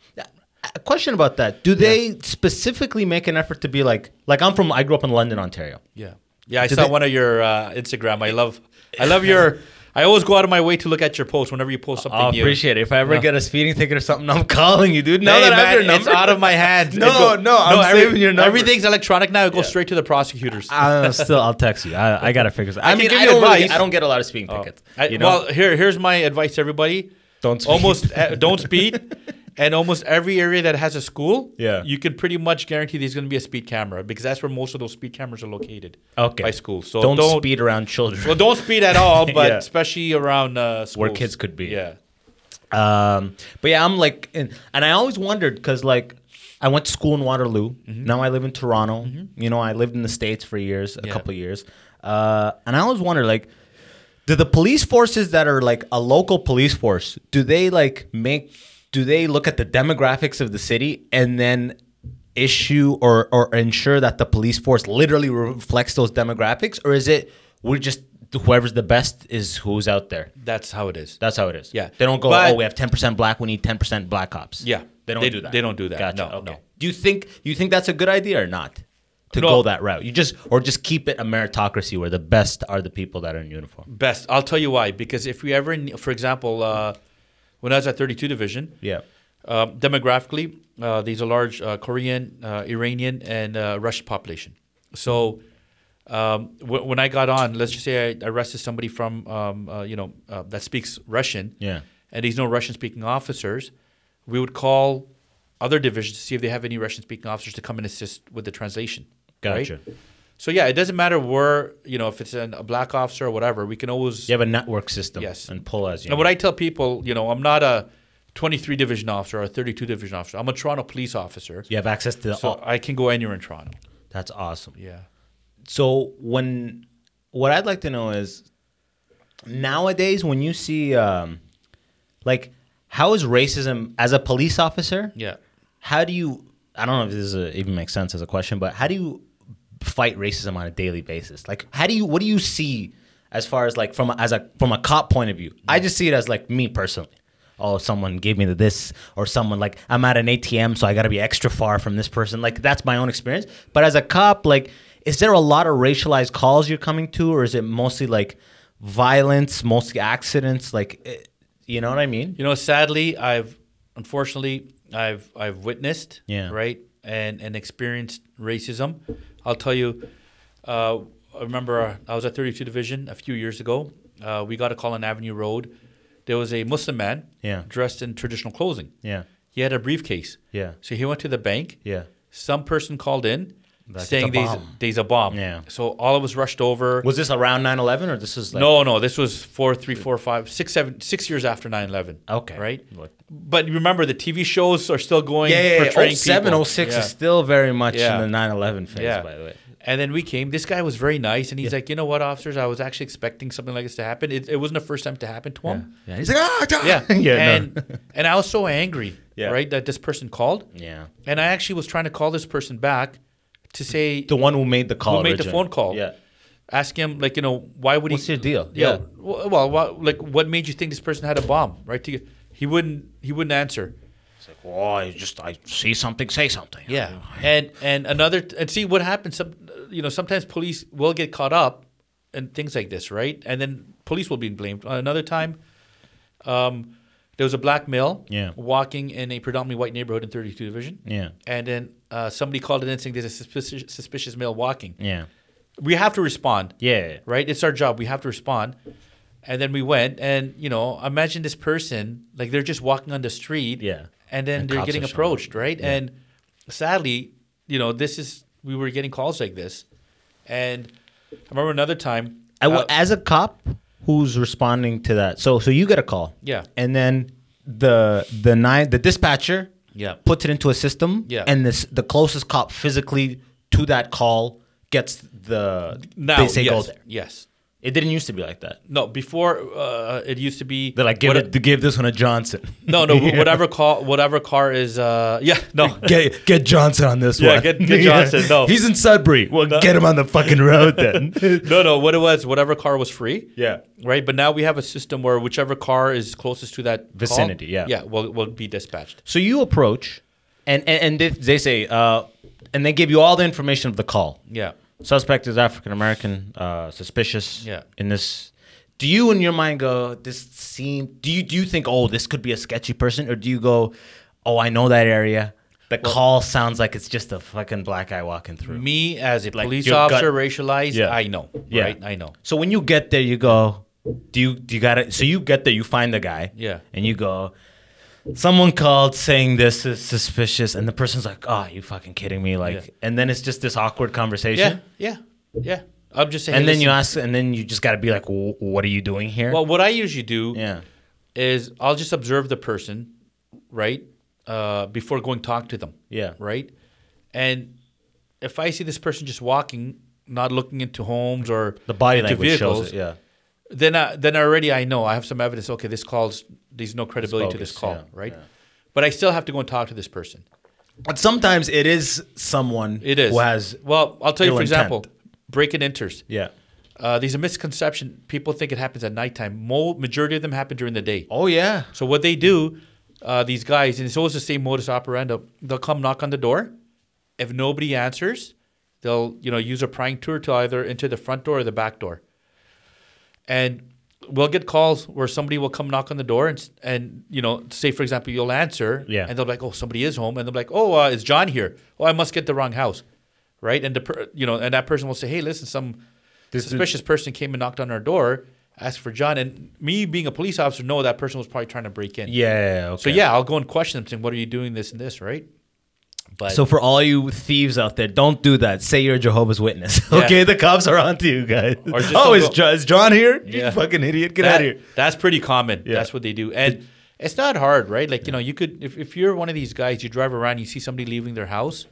A question about that: Do they specifically make an effort to be like, like I'm from, I grew up in London, Ontario. Yeah, yeah. I Do saw they- one of your uh, Instagram. I love, I love your. I always go out of my way to look at your posts whenever you post something I new. appreciate it. If I ever No. get a speeding ticket or something, I'm [laughs] calling you, dude. Now Hey, that I have man, your number, it's out of my hands. [laughs] No, It go- no, I'm saving your number. Everything's electronic now. It goes straight to the prosecutors. I'll still, I'll text you. I, I gotta figure this. I, can mean, give I you don't really, advice. I don't get a lot of speeding Oh. tickets. I- you know, Well, here, here's my advice, to everybody. Don't speed. almost uh, don't speed, and almost every area that has a school, Yeah. you can pretty much guarantee there's going to be a speed camera because that's where most of those speed cameras are located. Okay. by schools. So don't, speed around children. Well, don't speed at all, [laughs] but Yeah. especially around uh, schools. Where kids could be. Yeah. Um, but yeah, I'm like, and, and I always wondered because like I went to school in Waterloo. Mm-hmm. Now I live in Toronto. You know, I lived in the states for years, a Yeah. couple of years. Uh, and I always wonder like, do the police forces that are like a local police force do they like make? Do they look at the demographics of the city and then issue or or ensure that the police force literally reflects those demographics, or is it we're just whoever's the best is who's out there? That's how it is. That's how it is. Yeah. They don't go, But- oh, we have 10% black, we need 10% black cops. Yeah. They don't They- do that. they don't do that. Gotcha. No, okay. no. Do you think you think that's a good idea or not? To No. go that route. You just or just keep it a meritocracy where the best are the people that are in uniform. Best. I'll tell you why. Because if we ever, for example, uh, when I was at 32 Division, Yeah. um, demographically, uh, there's a large uh, Korean, uh, Iranian, and uh, Russian population. So um, w- when I got on, let's just say I arrested somebody from, um, uh, you know, uh, that speaks Russian, Yeah. and there's no Russian-speaking officers, we would call other divisions to see if they have any Russian-speaking officers to come and assist with the translation. Right? Gotcha. So yeah, it doesn't matter where you know if it's an, a black officer or whatever. We can always You have a network system Yes. and pull as you and what I tell people, you know, I'm not a 23 division officer or a 32 division officer. I'm a Toronto police officer. you have access to the So all, I can go anywhere in Toronto. That's awesome. Yeah. So when what I'd like to know is nowadays when you see um like how is racism as a police officer? Yeah. how do you i don't know if this is a, even makes sense as a question but how do you fight racism on a daily basis? Like how do you what do you see as far as like from a, as a from a cop point of view? I just see it as like me personally. Oh someone gave me the this or someone like i'm at an atm so i gotta be extra far from this person. Like that's my own experience. But as a cop like is there a lot of racialized calls you're coming to or is it mostly like violence mostly accidents? Like eh, you know what i mean? You know, sadly, I've unfortunately I've I've witnessed, Yeah. right, and and experienced racism. I'll tell you. Uh, I remember uh, I was at 32 Division a few years ago. Uh, we got a call on Avenue Road. There was a Muslim man, Yeah. dressed in traditional clothing. yeah He had a briefcase. Yeah. So he went to the bank. yeah Some person called in Like saying bomb. there's a bomb. Yeah. So all of us rushed over. Was this around 9/11 or this is like no, no, this was four, three, four, five, six, seven, six years after 9-11. Okay. Right? What- But remember, the TV shows are still going Yeah, yeah, portraying yeah. 07, people. 06 Yeah. is still very much Yeah. in the 9/11 phase, Yeah. by the way. And then we came. This guy was very nice, and he's like, you know what, officers? I was actually expecting something like this to happen. It, it wasn't the first time to happen to him. Yeah, he's like, ah, ah." Yeah, [laughs] yeah, and no. and I was so angry, Yeah. right, that this person called, yeah. and I actually was trying to call this person back to say The one who made the call, who made the phone call. Yeah, ask him like you know why would What's he What's your deal? yeah, Yeah. well, well what, like what made you think this person had a bomb right he wouldn't he wouldn't answer it's like, well, I just I see something, say something. yeah and and another and see what happens some you know sometimes police will get caught up in things like this right and then police will be blamed another time um there was a black male Yeah. walking in a predominantly white neighborhood in 32 division yeah, and then uh, somebody called it in saying there's a suspicious, suspicious male walking yeah, we have to respond yeah. right? It's our job. We have to respond. And then we went, and you know, imagine this person like they're just walking on the street, Yeah. and then And they're getting approached, right? And sadly, you know, this is we were getting calls like this, and I remember another time. I uh, as a cop who's responding to that, so so you get a call, Yeah. and then the the nine the dispatcher, Yeah. puts it into a system, Yeah. and this the closest cop physically to that call gets the now, they say yes, go there. yes, It didn't used to be like that. no. Before uh, it used to be They're like, give it, give this one a Johnson. No, no. [laughs] Whatever car, whatever car is. Uh, yeah, no. [laughs] get get Johnson on this Yeah, one. get- get Johnson, [laughs] no. he's in Sudbury. Well, get him on the fucking road then. no, no. What it was, whatever car was free. yeah. right? But now we have a system where whichever car is closest to that call, Vicinity, yeah. yeah, will will be dispatched. So you approach, and and, and they, they say, uh, and they give you all the information of the call. Yeah, Suspect is African American, uh, suspicious. Yeah. In this, do you in your mind go, this seem? Do you do you think, oh, this could be a sketchy person, or do you go, oh, I know that area. The call sounds like it's just a fucking black guy walking through. me as a Like police your gut- officer, racialized, Yeah. I know, Yeah. right? I know. So when you get there, you go, do you do you got to So you get there, you find the guy. Yeah. And you go, someone called saying this is suspicious, and the person's like, "Oh, you fucking kidding me?" Like, Yeah. and then it's just this awkward conversation. yeah, yeah. yeah. I'm just saying. And then listen, you ask, and then you just got to be like, "What are you doing here?" Well, what I usually do yeah, is I'll just observe the person, right, uh, before going talk to them. Yeah. Right. And if I see this person just walking, not looking into homes or the body language shows vehicles, it. Yeah, then I, then already I know I have some evidence. Okay, this calls there's no credibility to this call, yeah, right? yeah. But I still have to go and talk to this person. but sometimes it is someone It is who has well. I'll tell you ill for example, intent. break and enters. yeah. Uh, there's a misconception. People think it happens at nighttime. Mo- majority of them happen during the day. Oh yeah, So what they do, uh, these guys, and it's always the same modus operandi. They'll come knock on the door. If nobody answers, they'll you know use a prying tool to either enter the front door or the back door. And we'll get calls where somebody will come knock on the door and and you know say for example you'll answer Yeah. and they'll be like oh somebody is home. And they'll be like oh uh, is John here? Oh I must get the wrong house. Right? And the per, you know and that person will say hey listen some This is- suspicious person came and knocked on our door asked for John. And me being a police officer know that person was probably trying to break in. Yeah. Okay. so yeah I'll go and question them saying what are you doing this and this? Right but So for all you thieves out there, don't do that. Say you're a Jehovah's Witness. [laughs] Yeah. Okay, the cops are on to you guys. Or just oh, is, go- is John here? You Yeah. fucking idiot. Get that- out of here. That's pretty common. Yeah. That's what they do. And it's not hard, right? Like, you know, you could, if, if you're one of these guys, you drive around, you see somebody leaving their house,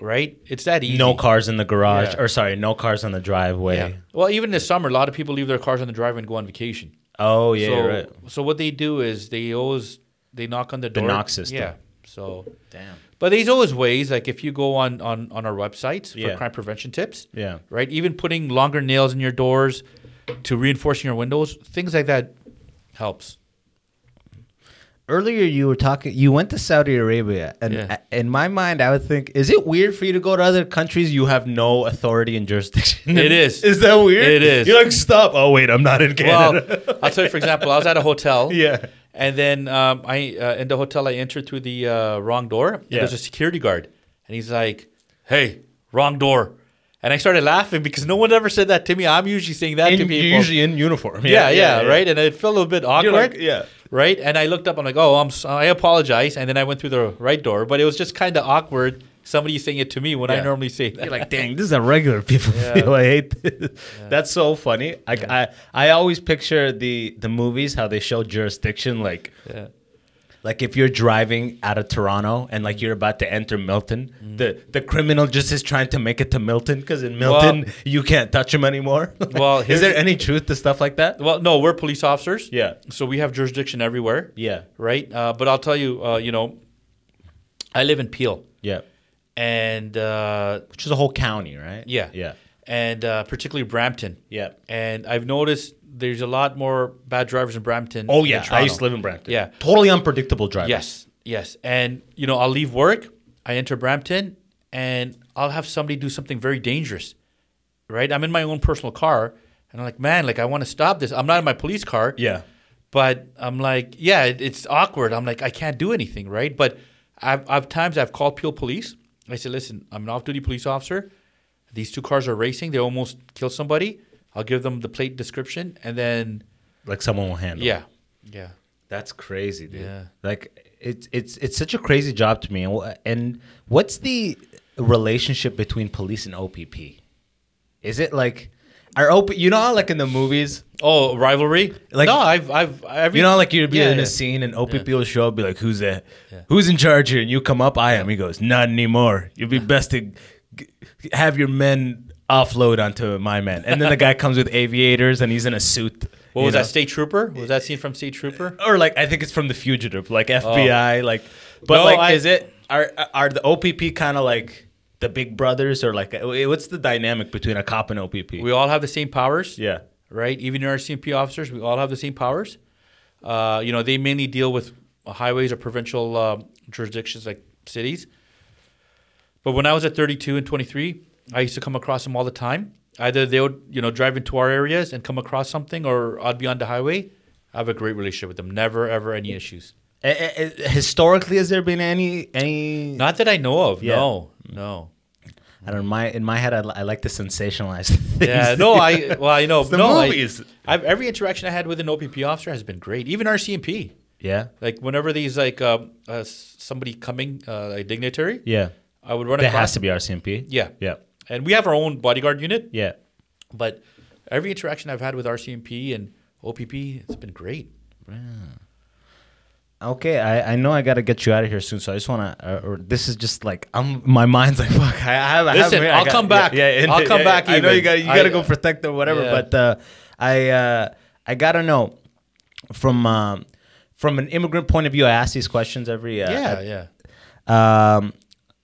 right? It's that easy. No cars in the garage, Yeah. or sorry, no cars on the driveway. Yeah. Well, even this summer, a lot of people leave their cars on the driveway and go on vacation. Oh yeah, so, you're right. so what they do is they always, they knock on the door. The knock system. Yeah. So, Damn. but there's always ways, like if you go on, on, on our websites for Yeah. crime prevention tips, Yeah. right? Even putting longer nails in your doors to reinforcing your windows, things like that helps. Earlier, you were talking. You went to Saudi Arabia, and Yeah. in my mind, I would think: Is it weird for you to go to other countries you have no authority and jurisdiction? It [laughs] is. Is that weird? It is. You're like, stop. Oh wait, I'm not in Well, Canada. I'll tell you, for example, I was at a hotel. [laughs] Yeah. And then um, I uh, in the hotel, I entered through the uh, wrong door. And Yeah. There's a security guard, and he's like, "Hey, wrong door." And I started laughing because no one ever said that to me. I'm usually saying that And to people. usually in uniform. yeah, yeah, right. And it felt a little bit awkward. like- yeah. Right. And I looked up. I'm like, "Oh, I'm. I apologize." And then I went through the right door, but it was just kind of awkward. Somebody saying it to me when I normally say that. You're like, dang, this is [laughs] a regular people feel. I hate this. That's so funny. I, I I always picture the the movies how they show jurisdiction like Yeah. like if you're driving out of Toronto and like you're about to enter Milton, Mm. the the criminal just is trying to make it to Milton because in Milton you can't touch him anymore. [laughs] Well, is there any truth to stuff like that? Well, no, we're police officers. Yeah. So we have jurisdiction everywhere. Yeah. Right. Uh, but I'll tell you, uh, you know, I live in Peel, Yeah, and uh, which is a whole county, right? yeah, yeah, and uh, particularly Brampton. yeah. And I've noticed there's a lot more bad drivers in Brampton. Oh yeah, I used to live in Brampton. Yeah. totally unpredictable drivers. Yes, yes. And you know, I'll leave work, I enter Brampton, and I'll have somebody do something very dangerous. Right? I'm in my own personal car, and I'm like, man, like I want to stop this. I'm not in my police car. yeah. But I'm like, yeah, it, it's awkward. I'm like, I can't do anything, right? But I've, I've times I've called Peel Police. I said, listen, I'm an off-duty police officer. These two cars are racing. They almost killed somebody. I'll give them the plate description, and then Like someone will handle. it. yeah, yeah. That's crazy, dude. Yeah. Like it's it's it's such a crazy job to me. And what's the relationship between police and OPP? Is it like are OP? You know, how, like in the movies, Oh, rivalry? Like- no, I've I've every, you know, like you'd be Yeah, in yeah. a scene and OPP will show up, be like, "Who's that? Who's in charge here?" And you come up, "I am." He goes, "Not anymore. You'd be best to g- have your men." Offload onto my men, and then the guy comes with aviators, and he's in a suit. What was know? that? State Trooper? Was that scene from State Trooper? or like I think it's from the fugitive, like oh. FBI, like. But No, like, I- is it are are the OPP kind of like the big brothers, or like what's the dynamic between a cop and OPP? We all have the same powers. yeah, right? Even RCMP officers, we all have the same powers. Uh, you know, they mainly deal with highways or provincial uh, jurisdictions like cities. But when I was at 32 and 23, I used to come across them all the time. Either they would, you know, drive into our areas and come across something, or I'd be on the highway. I have a great relationship with them. Never, ever any issues. Historically, has there been any any? Not that I know of. Yeah. No, no. I don't my in my head, I, I like to sensationalize [laughs] things. Yeah, no, I well, I know. [laughs] the no, movies. I've, every interaction I had with an OPP officer has been great. Even RCMP. Yeah. Like whenever these like uh, uh, somebody coming, uh, a dignitary, Yeah. I would run across. has to be RCMP. Yeah, Yeah. and we have our own bodyguard unit. Yeah. But every interaction I've had with RCMP and OPP, it's been great. Okay, I, I know I got to get you out of here soon, so I just want to. Uh, or this is just like I'm. My mind's like [laughs] fuck. I have. I Listen, have, I I'll come back. Yeah, I'll come back I know you got you gotta go protect or whatever. Yeah. But uh, I uh, I gotta know from um, from an immigrant point of view. I ask these questions every. Uh, yeah, yeah. Um,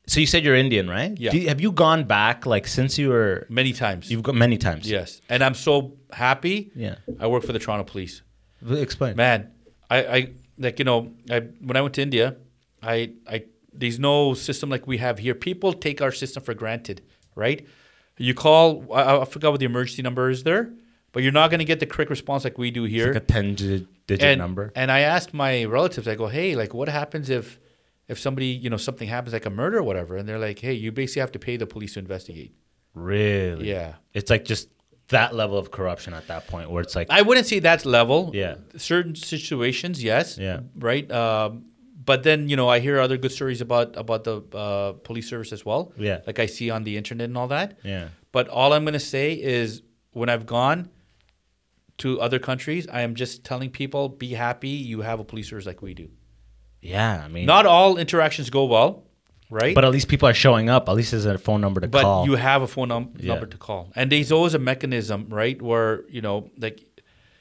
so you said you're Indian, right? Yeah. You- have you gone back like since you were? Many times. You've got many times. yes, and I'm so happy. Yeah. I work for the Toronto Police. Explain. Man, I, I like you know, I when I went to India, I I there's no system like we have here. People take our system for granted, right? You call, I, I forgot what the emergency number is there, but you're not going to get the quick response like we do here. Like a ten digit and, number. And I asked my relatives, I go, hey, like, what happens if if somebody, you know, something happens like a murder or whatever? And they're like, hey, you basically have to pay the police to investigate. Really? Yeah. It's like just that level of corruption at that point where it's like, I wouldn't say that's level. Yeah. Certain situations, yes. Yeah. Right. Um, but then you know I hear other good stories about about the uh, police service as well. Yeah. Like I see on the internet and all that. yeah. But all I'm gonna say is when I've gone to other countries, I am just telling people be happy you have a police service like we do. Yeah. I mean, Not all interactions go well, right? but at least people are showing up. At least there's a phone number to but call. But you have a phone num- Yeah. number to call and there's always a mechanism right where you know like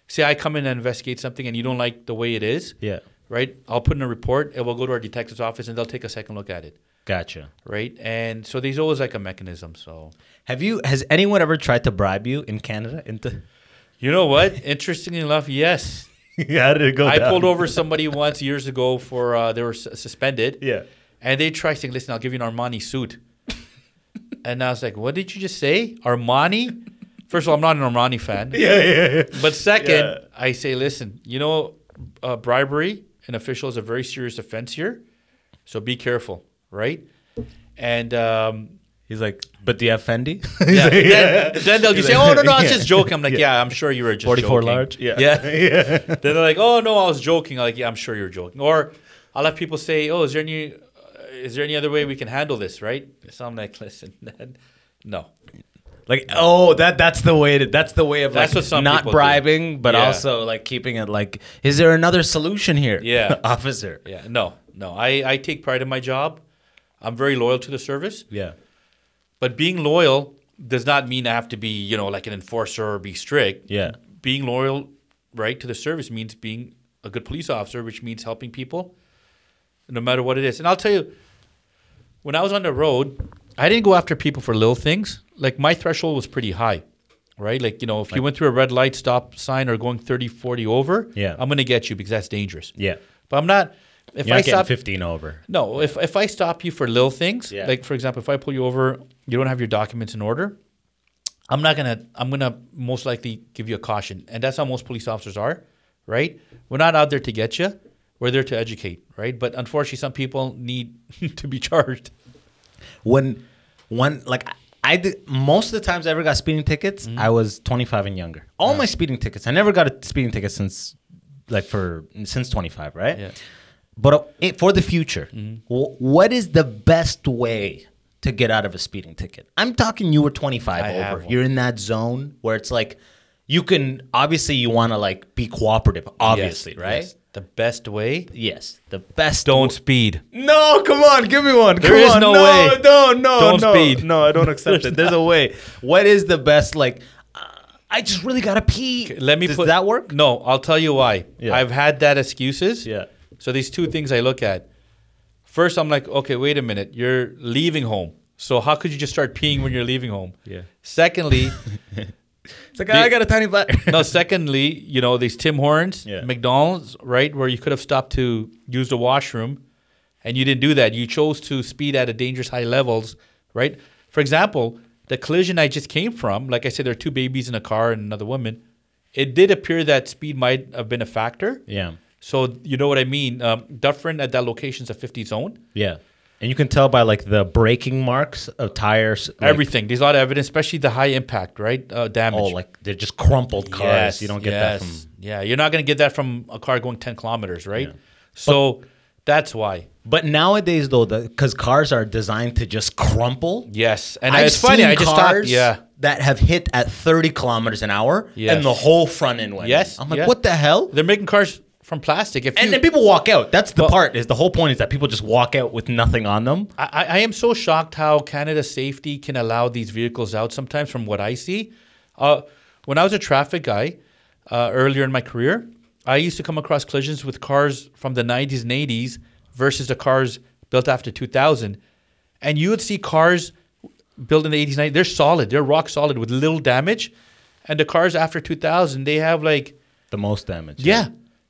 say i come in and investigate something and you don't like the way it is yeah. right i'll put in a report and we'll go to our detective's office and they'll take a second look at it Gotcha. right and so there's always like a mechanism so Have you, has anyone ever tried to bribe you in Canada? Into, [laughs] you know what interestingly enough yes [laughs] How did it go? i pulled over [laughs] somebody once years ago for uh, they were s- suspended Yeah. And they tried saying listen i'll give you an armani suit [laughs] and i was like what did you just say armani first of all i'm not an armani fan [laughs] Yeah, yeah, yeah. But second, Yeah. I say, listen, you know, uh, bribery and official is a very serious offense here, so be careful, right? And um, He's like, but do you have Fendi? yeah, then, then they'll just say, oh no, no, I was [laughs] Yeah. just joking. I'm like, yeah, I'm sure you were just 44 joking. large? Yeah. yeah. yeah. then they're like, oh no, I was joking. I'm like, yeah, I'm sure you're joking. Or I'll have people say, oh, is there any, is there any other way we can handle this, right? So I'm like, [laughs] listen, no. Like, oh, that that's the way to, that's the way of That's like not people do. bribing, but Yeah. also like keeping it like, is there another solution here? Yeah. [laughs] officer. Yeah, no, no. I, I take pride in my job. I'm very loyal to the service. Yeah. But being loyal does not mean I have to be, you know, like an enforcer or be strict. Yeah. Being loyal, right, to the service means being a good police officer, which means helping people, no matter what it is. And I'll tell you, when I was on the road, I didn't go after people for little things. Like my threshold was pretty high, right? Like, you know, if you went through a red light stop sign or going 30, 40 over, Yeah. I'm going to get you because that's dangerous. Yeah. But I'm not. If You're I stop, 15 over. no, if if I stop you for little things, Yeah. like for example, if I pull you over, you don't have your documents in order, I'm not gonna I'm gonna most likely give you a caution, and that's how most police officers are, right? We're not out there to get you, we're there to educate, right? But unfortunately, some people need [laughs] to be charged. When when like I did most of the times I ever got speeding tickets, Mm-hmm. I was 25 and younger. All my speeding tickets, I never got a speeding ticket since like for since 25, right? Yeah. Mm-hmm. But uh, it, for the future, wh- what is the best way to get out of a speeding ticket? I'm talking you were 25 I over. You're in that zone where it's like you can obviously you want to like be cooperative, obviously, Yes, right? yes. The best way, Yes, the best. don't speed. No, come on, give me one. There come is on. no no way. No, no, Don't no. speed. No, I don't accept it. There's a way. What is the best? Like, uh, I just really gotta pee. Let me Does put that work? No, I'll tell you why. Yeah. I've had that excuses. Yeah. So these two things I look at. First, I'm like, okay, wait a minute. You're leaving home. So how could you just start peeing when you're leaving home? Yeah. Secondly, [laughs] It's like I got a tiny bladder. [laughs] no. Secondly, you know these Tim Hortons, Yeah. McDonald's, right, where you could have stopped to use the washroom, and you didn't do that. You chose to speed at a dangerous high levels, right? For example, the collision I just came from, like I said, there are two babies in a car and another woman. It did appear that speed might have been a factor. yeah. So you know what I mean. Um, Dufferin at that location is a 50 zone. Yeah. And you can tell by like the braking marks of tires. like- Everything. There's a lot of evidence, especially the high impact, right? Uh, damage. Oh, like they're just crumpled cars. Yes, you don't get that yes. from. Yeah, you're not going to get that from a car going 10 kilometers, right? So that's why. But nowadays, though, because cars are designed to just crumple. Yes, and I've it's funny. I just cars yeah, that have hit at 30 kilometers an hour, Yes. and the whole front end went. Yes, in. I'm like, yeah. what the hell? they're making cars from plastic. If And you, then people walk out. That's the Well- part. Is the whole point is that people just walk out with nothing on them. I, I am so shocked how Canada safety can allow these vehicles out sometimes from what I see. Uh, when I was a traffic guy uh, earlier in my career, I used to come across collisions with cars from the 90s and 80s versus the cars built after 2000. And you would see cars built in the 80s, 90s, they're solid, they're rock solid with little damage. And the cars after 2000, they have like, The most damage. yeah.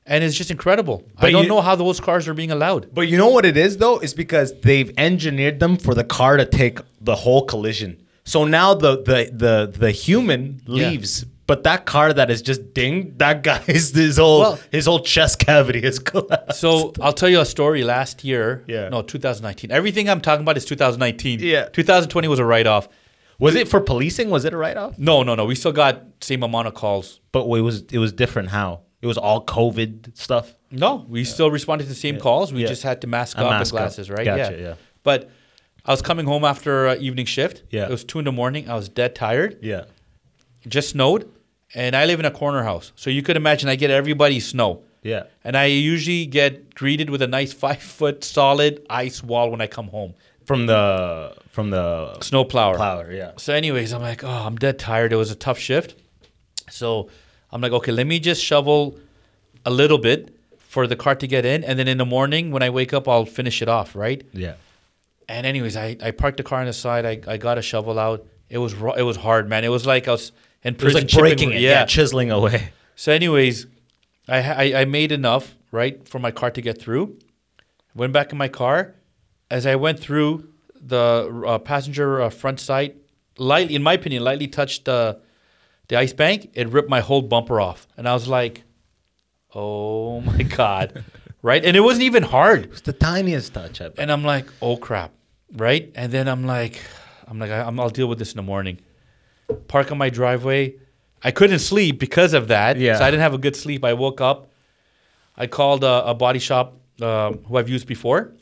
And it's just incredible. I don't you- know how those cars are being allowed. But you know what it is though? It's because they've engineered them for the car to take the whole collision. So now the the the the human Yeah. leaves, but that car that is just dinged, that guy's [laughs] his whole Well- his whole chest cavity is collapsed. So I'll tell you a story. Last year, Yeah. no, 2019. Everything I'm talking about is 2019. Yeah. 2020 was a write off. was it for policing? Was it a write off? No, no, no. We still got same amount of calls. But it was it was different. How it was all COVID stuff. No, we still responded to the same calls. We Yeah. just had to mask A up mask and up. glasses, right? Gotcha, yeah. But I was coming home after uh, evening shift. Yeah. It was two in the morning. I was dead tired. Yeah. It just snowed, and I live in a corner house, so you could imagine I get everybody snow. Yeah. And I usually get greeted with a nice [laughs] five foot solid ice wall when I come home. From the from the Snow plower. plower. Yeah. So, anyways, I'm like, oh, I'm dead tired. It was a tough shift. So, I'm like, okay, let me just shovel a little bit for the cart to get in. And then in the morning, when I wake up, I'll finish it off, right? Yeah. And, anyways, I, I parked the car on the side. I, I got a shovel out. It was it was hard, man. It was like I was in prison. It was like chipping- breaking it. Yeah. Yeah. Chiseling away. So, anyways, I, I I made enough right for my car to get through. Went back in my car. As I went through, the uh, passenger uh, front side lightly, in my opinion, lightly touched the the ice bank. It ripped my whole bumper off, and I was like, "Oh [laughs] my god!" right? And it wasn't even hard. It's the tiniest touch. And I'm like, "Oh crap!" Right? And then I'm like, "I'm like, I- I'm, I'll deal with this in the morning." Park on my driveway. I couldn't sleep because of that. Yeah. So I didn't have a good sleep. I woke up. I called a, a body shop um, who I've used before,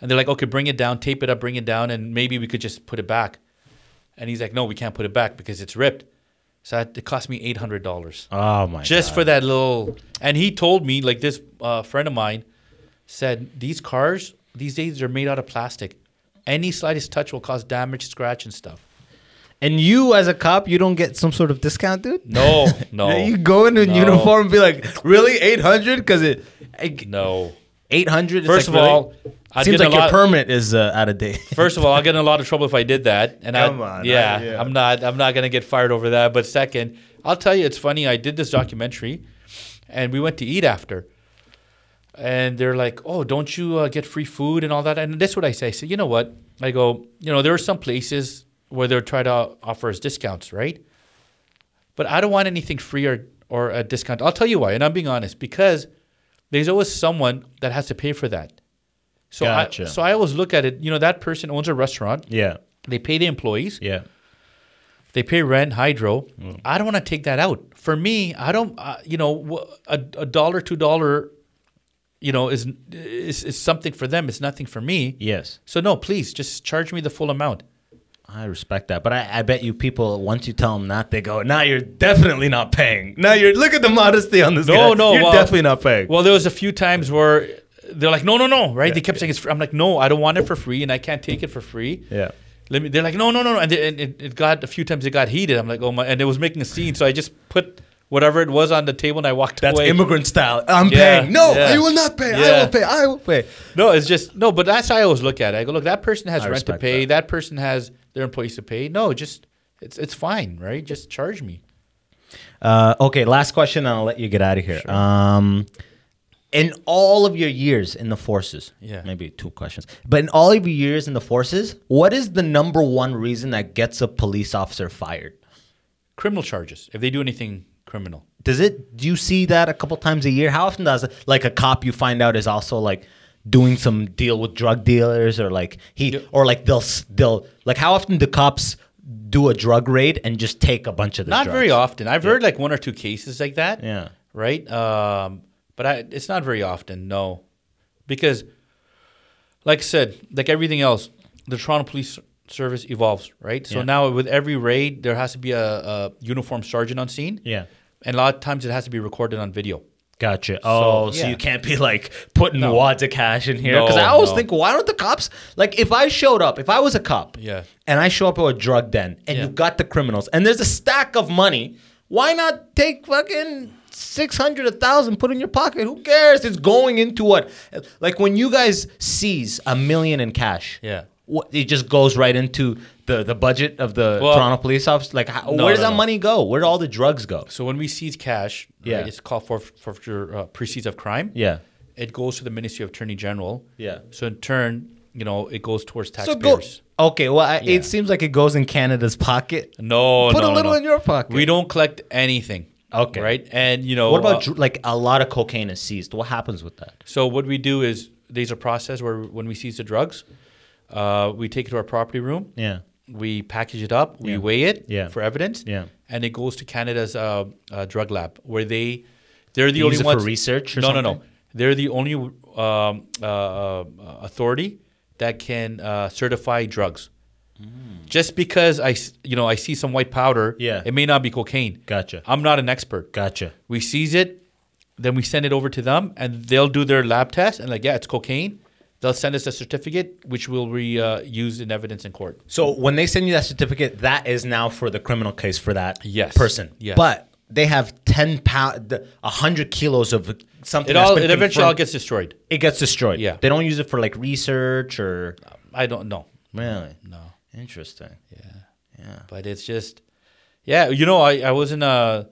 and they're like, "Okay, bring it down, tape it up, bring it down, and maybe we could just put it back." And he's like, "No, we can't put it back because it's ripped." So it cost me eight hundred dollars oh my just god. for that little. And he told me, like this uh, friend of mine said, these cars these days are made out of plastic. Any slightest touch will cause damage, scratch, and stuff. And you, as a cop, you don't get some sort of discount, dude. No, [laughs] no, You go in, a No. uniform and be like, really, eight hundred? Because it, no. eight hundred. First of all, I'd seems like your permit is uh, out of date. [laughs] First of all, I'll get in a lot of trouble if I did that. And Come I, on, yeah, I- yeah. I'm not. I'm not gonna get fired over that. But second, I'll tell you, it's funny. I did this documentary, and we went to eat after. And they're like, "Oh, don't you uh, get free food and all that?" And that's what I say. I say, "You know what?" I go, "You know, there are some places where they're try to offer us discounts, right? But I don't want anything free or or a discount. I'll tell you why, and I'm being honest because there's always someone that has to pay for that. So Gotcha. I, so I always look at it. You know, that person owns a restaurant. yeah, They pay the employees. yeah. They pay rent, hydro. Mm. I don't want to take that out. For me, I don't. Uh, you know, a, a dollar, two dollar, you know, is, is is something for them. It's nothing for me. Yes, So no, please just charge me the full amount. I respect that, but I, I bet you people once you tell them that they go, "Now you're definitely not paying." Now you're look at the modesty on this No, guy. no, you're well- definitely not paying. Well, there was a few times where they're like, no, no, no, right? they kept saying it's free. I'm like, no, I don't want it for free, and I can't take it for free. yeah, Let me. They're like, no, no, no, no, and, they, and it, it got a few times. It got heated. I'm like, oh my, and it was making a scene. So I just put whatever it was on the table, and I walked that's away. immigrant style. I'm Yeah, paying. No, yeah. I will not pay. I will pay. I will pay. No, it's just no, but that's how I always look at it. I go, look, that person has I rent to pay. that. That. person has their employees to pay. No, just it's it's fine, right? Just charge me. Uh, okay, last question, and I'll let you get out of here. Um, in all of your years in the forces, Yeah. maybe two questions, but in all of your years in the forces, what is the number one reason that gets a police officer fired? Criminal charges if they do anything criminal. Does it? Do you see that a couple times a year? How often does like a cop you find out is also like doing some deal with drug dealers or like he or like they'll they'll like how often do cops do a drug raid and just take a bunch of the Not drugs? very often. I've heard like one or two cases like that. Yeah. Right. Um, but I, it's not very often. No, because, like I said, like everything else, the Toronto Police Service evolves. Right. So Yeah. now with every raid, there has to be a, a uniformed sergeant on scene. Yeah. And a lot of times it has to be recorded on video. Gotcha. Oh, so, you can't be like putting No. wads of cash in here No, because I always no. think, why don't the cops like if I showed up, if I was a cop, Yeah. and I show up at a drug den and Yeah. you got the criminals and there's a stack of money, why not take fucking six hundred, a thousand, put in your pocket? Who cares? It's going into what? Like when you guys seize a million in cash, Yeah. what, it just goes right into the the budget of the Well- Toronto police office. Like, how, No, where does no, that no. money go? Where do all the drugs go? So when we seize cash, Yeah. right, it's called for forfeiture uh, proceeds of crime. Yeah. It goes to the Ministry of Attorney General. Yeah. So in turn, you know, it goes towards So taxpayers. go. Okay, well, I, Yeah. it seems like it goes in Canada's pocket. No, Put a little in your pocket. We don't collect anything. Okay. Right. And you know What about uh, like a lot of cocaine is seized? What happens with that? So what we do is there's a process where when we seize the drugs, uh, we take it to our property room. Yeah. We package it up. We Yeah. weigh it Yeah. for evidence. Yeah. And it goes to Canada's uh, uh, drug lab where they they're the They only use it for research or no, no, something? no. They're the only um, uh, uh, authority that can uh, certify drugs. Just because I, you know, I see some white powder, Yeah. it may not be cocaine. Gotcha. I'm not an expert. Gotcha. We seize it, then we send it over to them, and they'll do their lab test, and like, yeah, it's cocaine. They'll send us a certificate, which will be uh, used in evidence in court. So when they send you that certificate, that is now for the criminal case for that Yes. person. Yes. But they have ten pound, a hundred kilos of something. It all, it eventually all gets destroyed. It gets destroyed. Yeah. They don't use it for like research or. I don't know. Really. No, Interesting. Yeah. Yeah. But it's just, yeah, you know, I, I was in a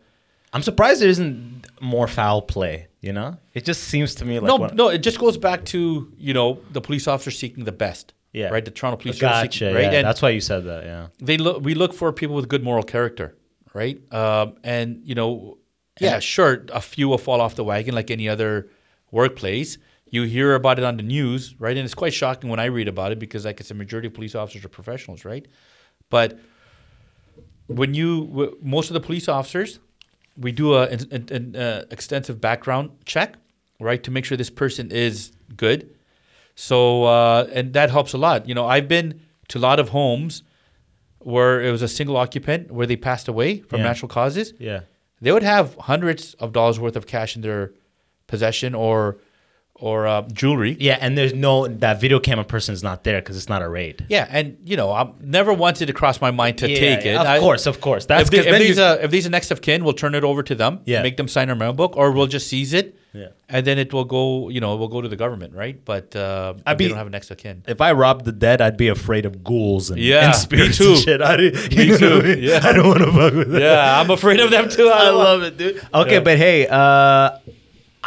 I'm surprised there isn't more foul play. You know, it just seems to me like no, no. It just goes back to you know the police officer seeking the best. Yeah. Right. The Toronto police Gotcha. seeking- right. Yeah, and that's why you said that. Yeah. they look. We look for people with good moral character. Right. Um, and you know, yeah, sure, a few will fall off the wagon like any other workplace. You hear about it on the news, right? And it's quite shocking when I read about it because, like, it's a majority of police officers are professionals, right? But when you w- most of the police officers, we do a, an, uh, extensive background check, right, to make sure this person is good. So uh, and that helps a lot. You know, I've been to a lot of homes where it was a single occupant where they passed away from Yeah. natural causes. Yeah. They would have hundreds of dollars worth of cash in their possession or or uh, jewelry. Yeah, and there's no that video camera person is not there because it's not a raid. Yeah, and you know, I never wanted to cross my mind to Yeah, take it. Of I- course, of course. That's if, they, 'cause if, these, uh, if these are next of kin, we'll turn it over to them. Yeah. make them sign a memo book, or we'll just seize it. Yeah. and then it will go. You know, it will go to the government, right? But uh, I'd if they be- don't have a next of kin. if I robbed the dead, I'd be afraid of ghouls and, Yeah, and me spirits too. and [laughs] shit. I, you Me too, I mean? yeah. I don't want to fuck with that. Yeah, I'm afraid of them too. I don't love it, dude. Okay, Yeah. but hey, uh,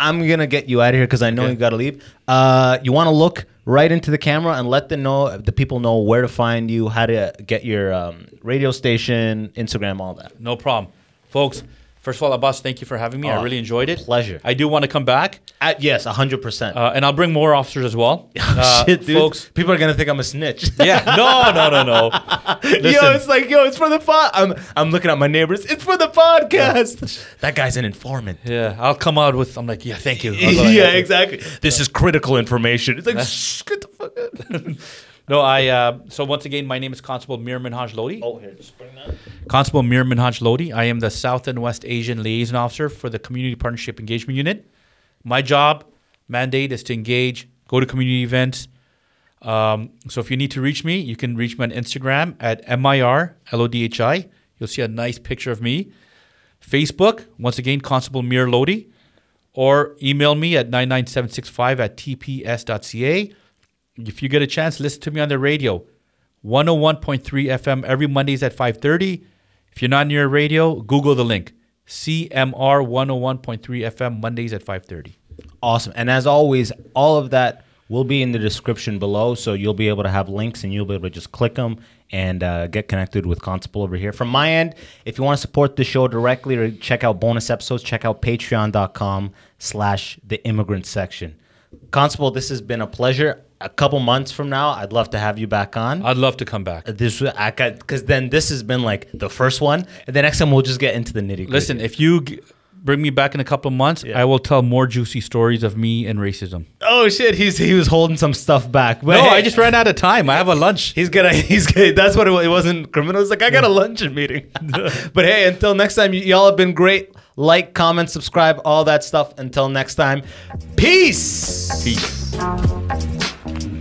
I'm gonna get you out of here because I know Okay. you gotta leave. Uh, you want to look right into the camera and let them know, the people know where to find you, how to get your um, radio station, Instagram, all that. No problem, folks. First of all, Abbas, thank you for having me. I Oh, really enjoyed it. pleasure. I do want to come back, Uh, yes, hundred percent. uh, and I'll bring more officers as well. [laughs] Uh, Shit, dude. folks. People are gonna think I'm a snitch. [laughs] Yeah, no, no, no, no. [laughs] yo, it's like, yo, it's for the pod. I'm, I'm looking at my neighbors. It's for the podcast. That guy's an informant. Yeah, I'll come out with. I'm like, yeah, thank you. Yeah, exactly. This is critical information. It's like, shh, get the fuck out. No, I. Uh, so once again, my name is Constable Mir Minhaj Lodhi. Oh, here, just bring that. Constable Mir Minhaj Lodhi. I am the South and West Asian Liaison Officer for the Community Partnership Engagement Unit. My job mandate is to engage, go to community events. Um, so if you need to reach me, you can reach me on Instagram at MIR You'll see a nice picture of me. Facebook, once again, Constable Mir Lodhi. Or email me at 99765 at tps.ca. If you get a chance, listen to me on the radio. 101.3 FM every Mondays at 5:30. If you're not near a radio, Google the link. CMR 101.3 FM Mondays at 5:30. Awesome. And as always, all of that will be in the description below. So you'll be able to have links and you'll be able to just click them and uh, get connected with Constable over here. From my end, if you want to support the show directly or check out bonus episodes, check out patreon.com slash the immigrant section. Constable, this has been a pleasure. A couple months from now, I'd love to have you back on. I'd love to come back. this I got because then this has been like the first one, and the next time we'll just get into the nitty. Gritty Listen, if you g- bring me back in a couple of months, Yeah. I will tell more juicy stories of me and racism. oh shit, he's he was holding some stuff back. But No, hey, I just ran out of time. I have a lunch. He's gonna. He's gonna. That's what it was. It wasn't criminal. It's like I got a luncheon meeting. [laughs] but hey, until next time, y- y'all have been great. Like, comment, subscribe, all that stuff. Until next time, peace. Peace.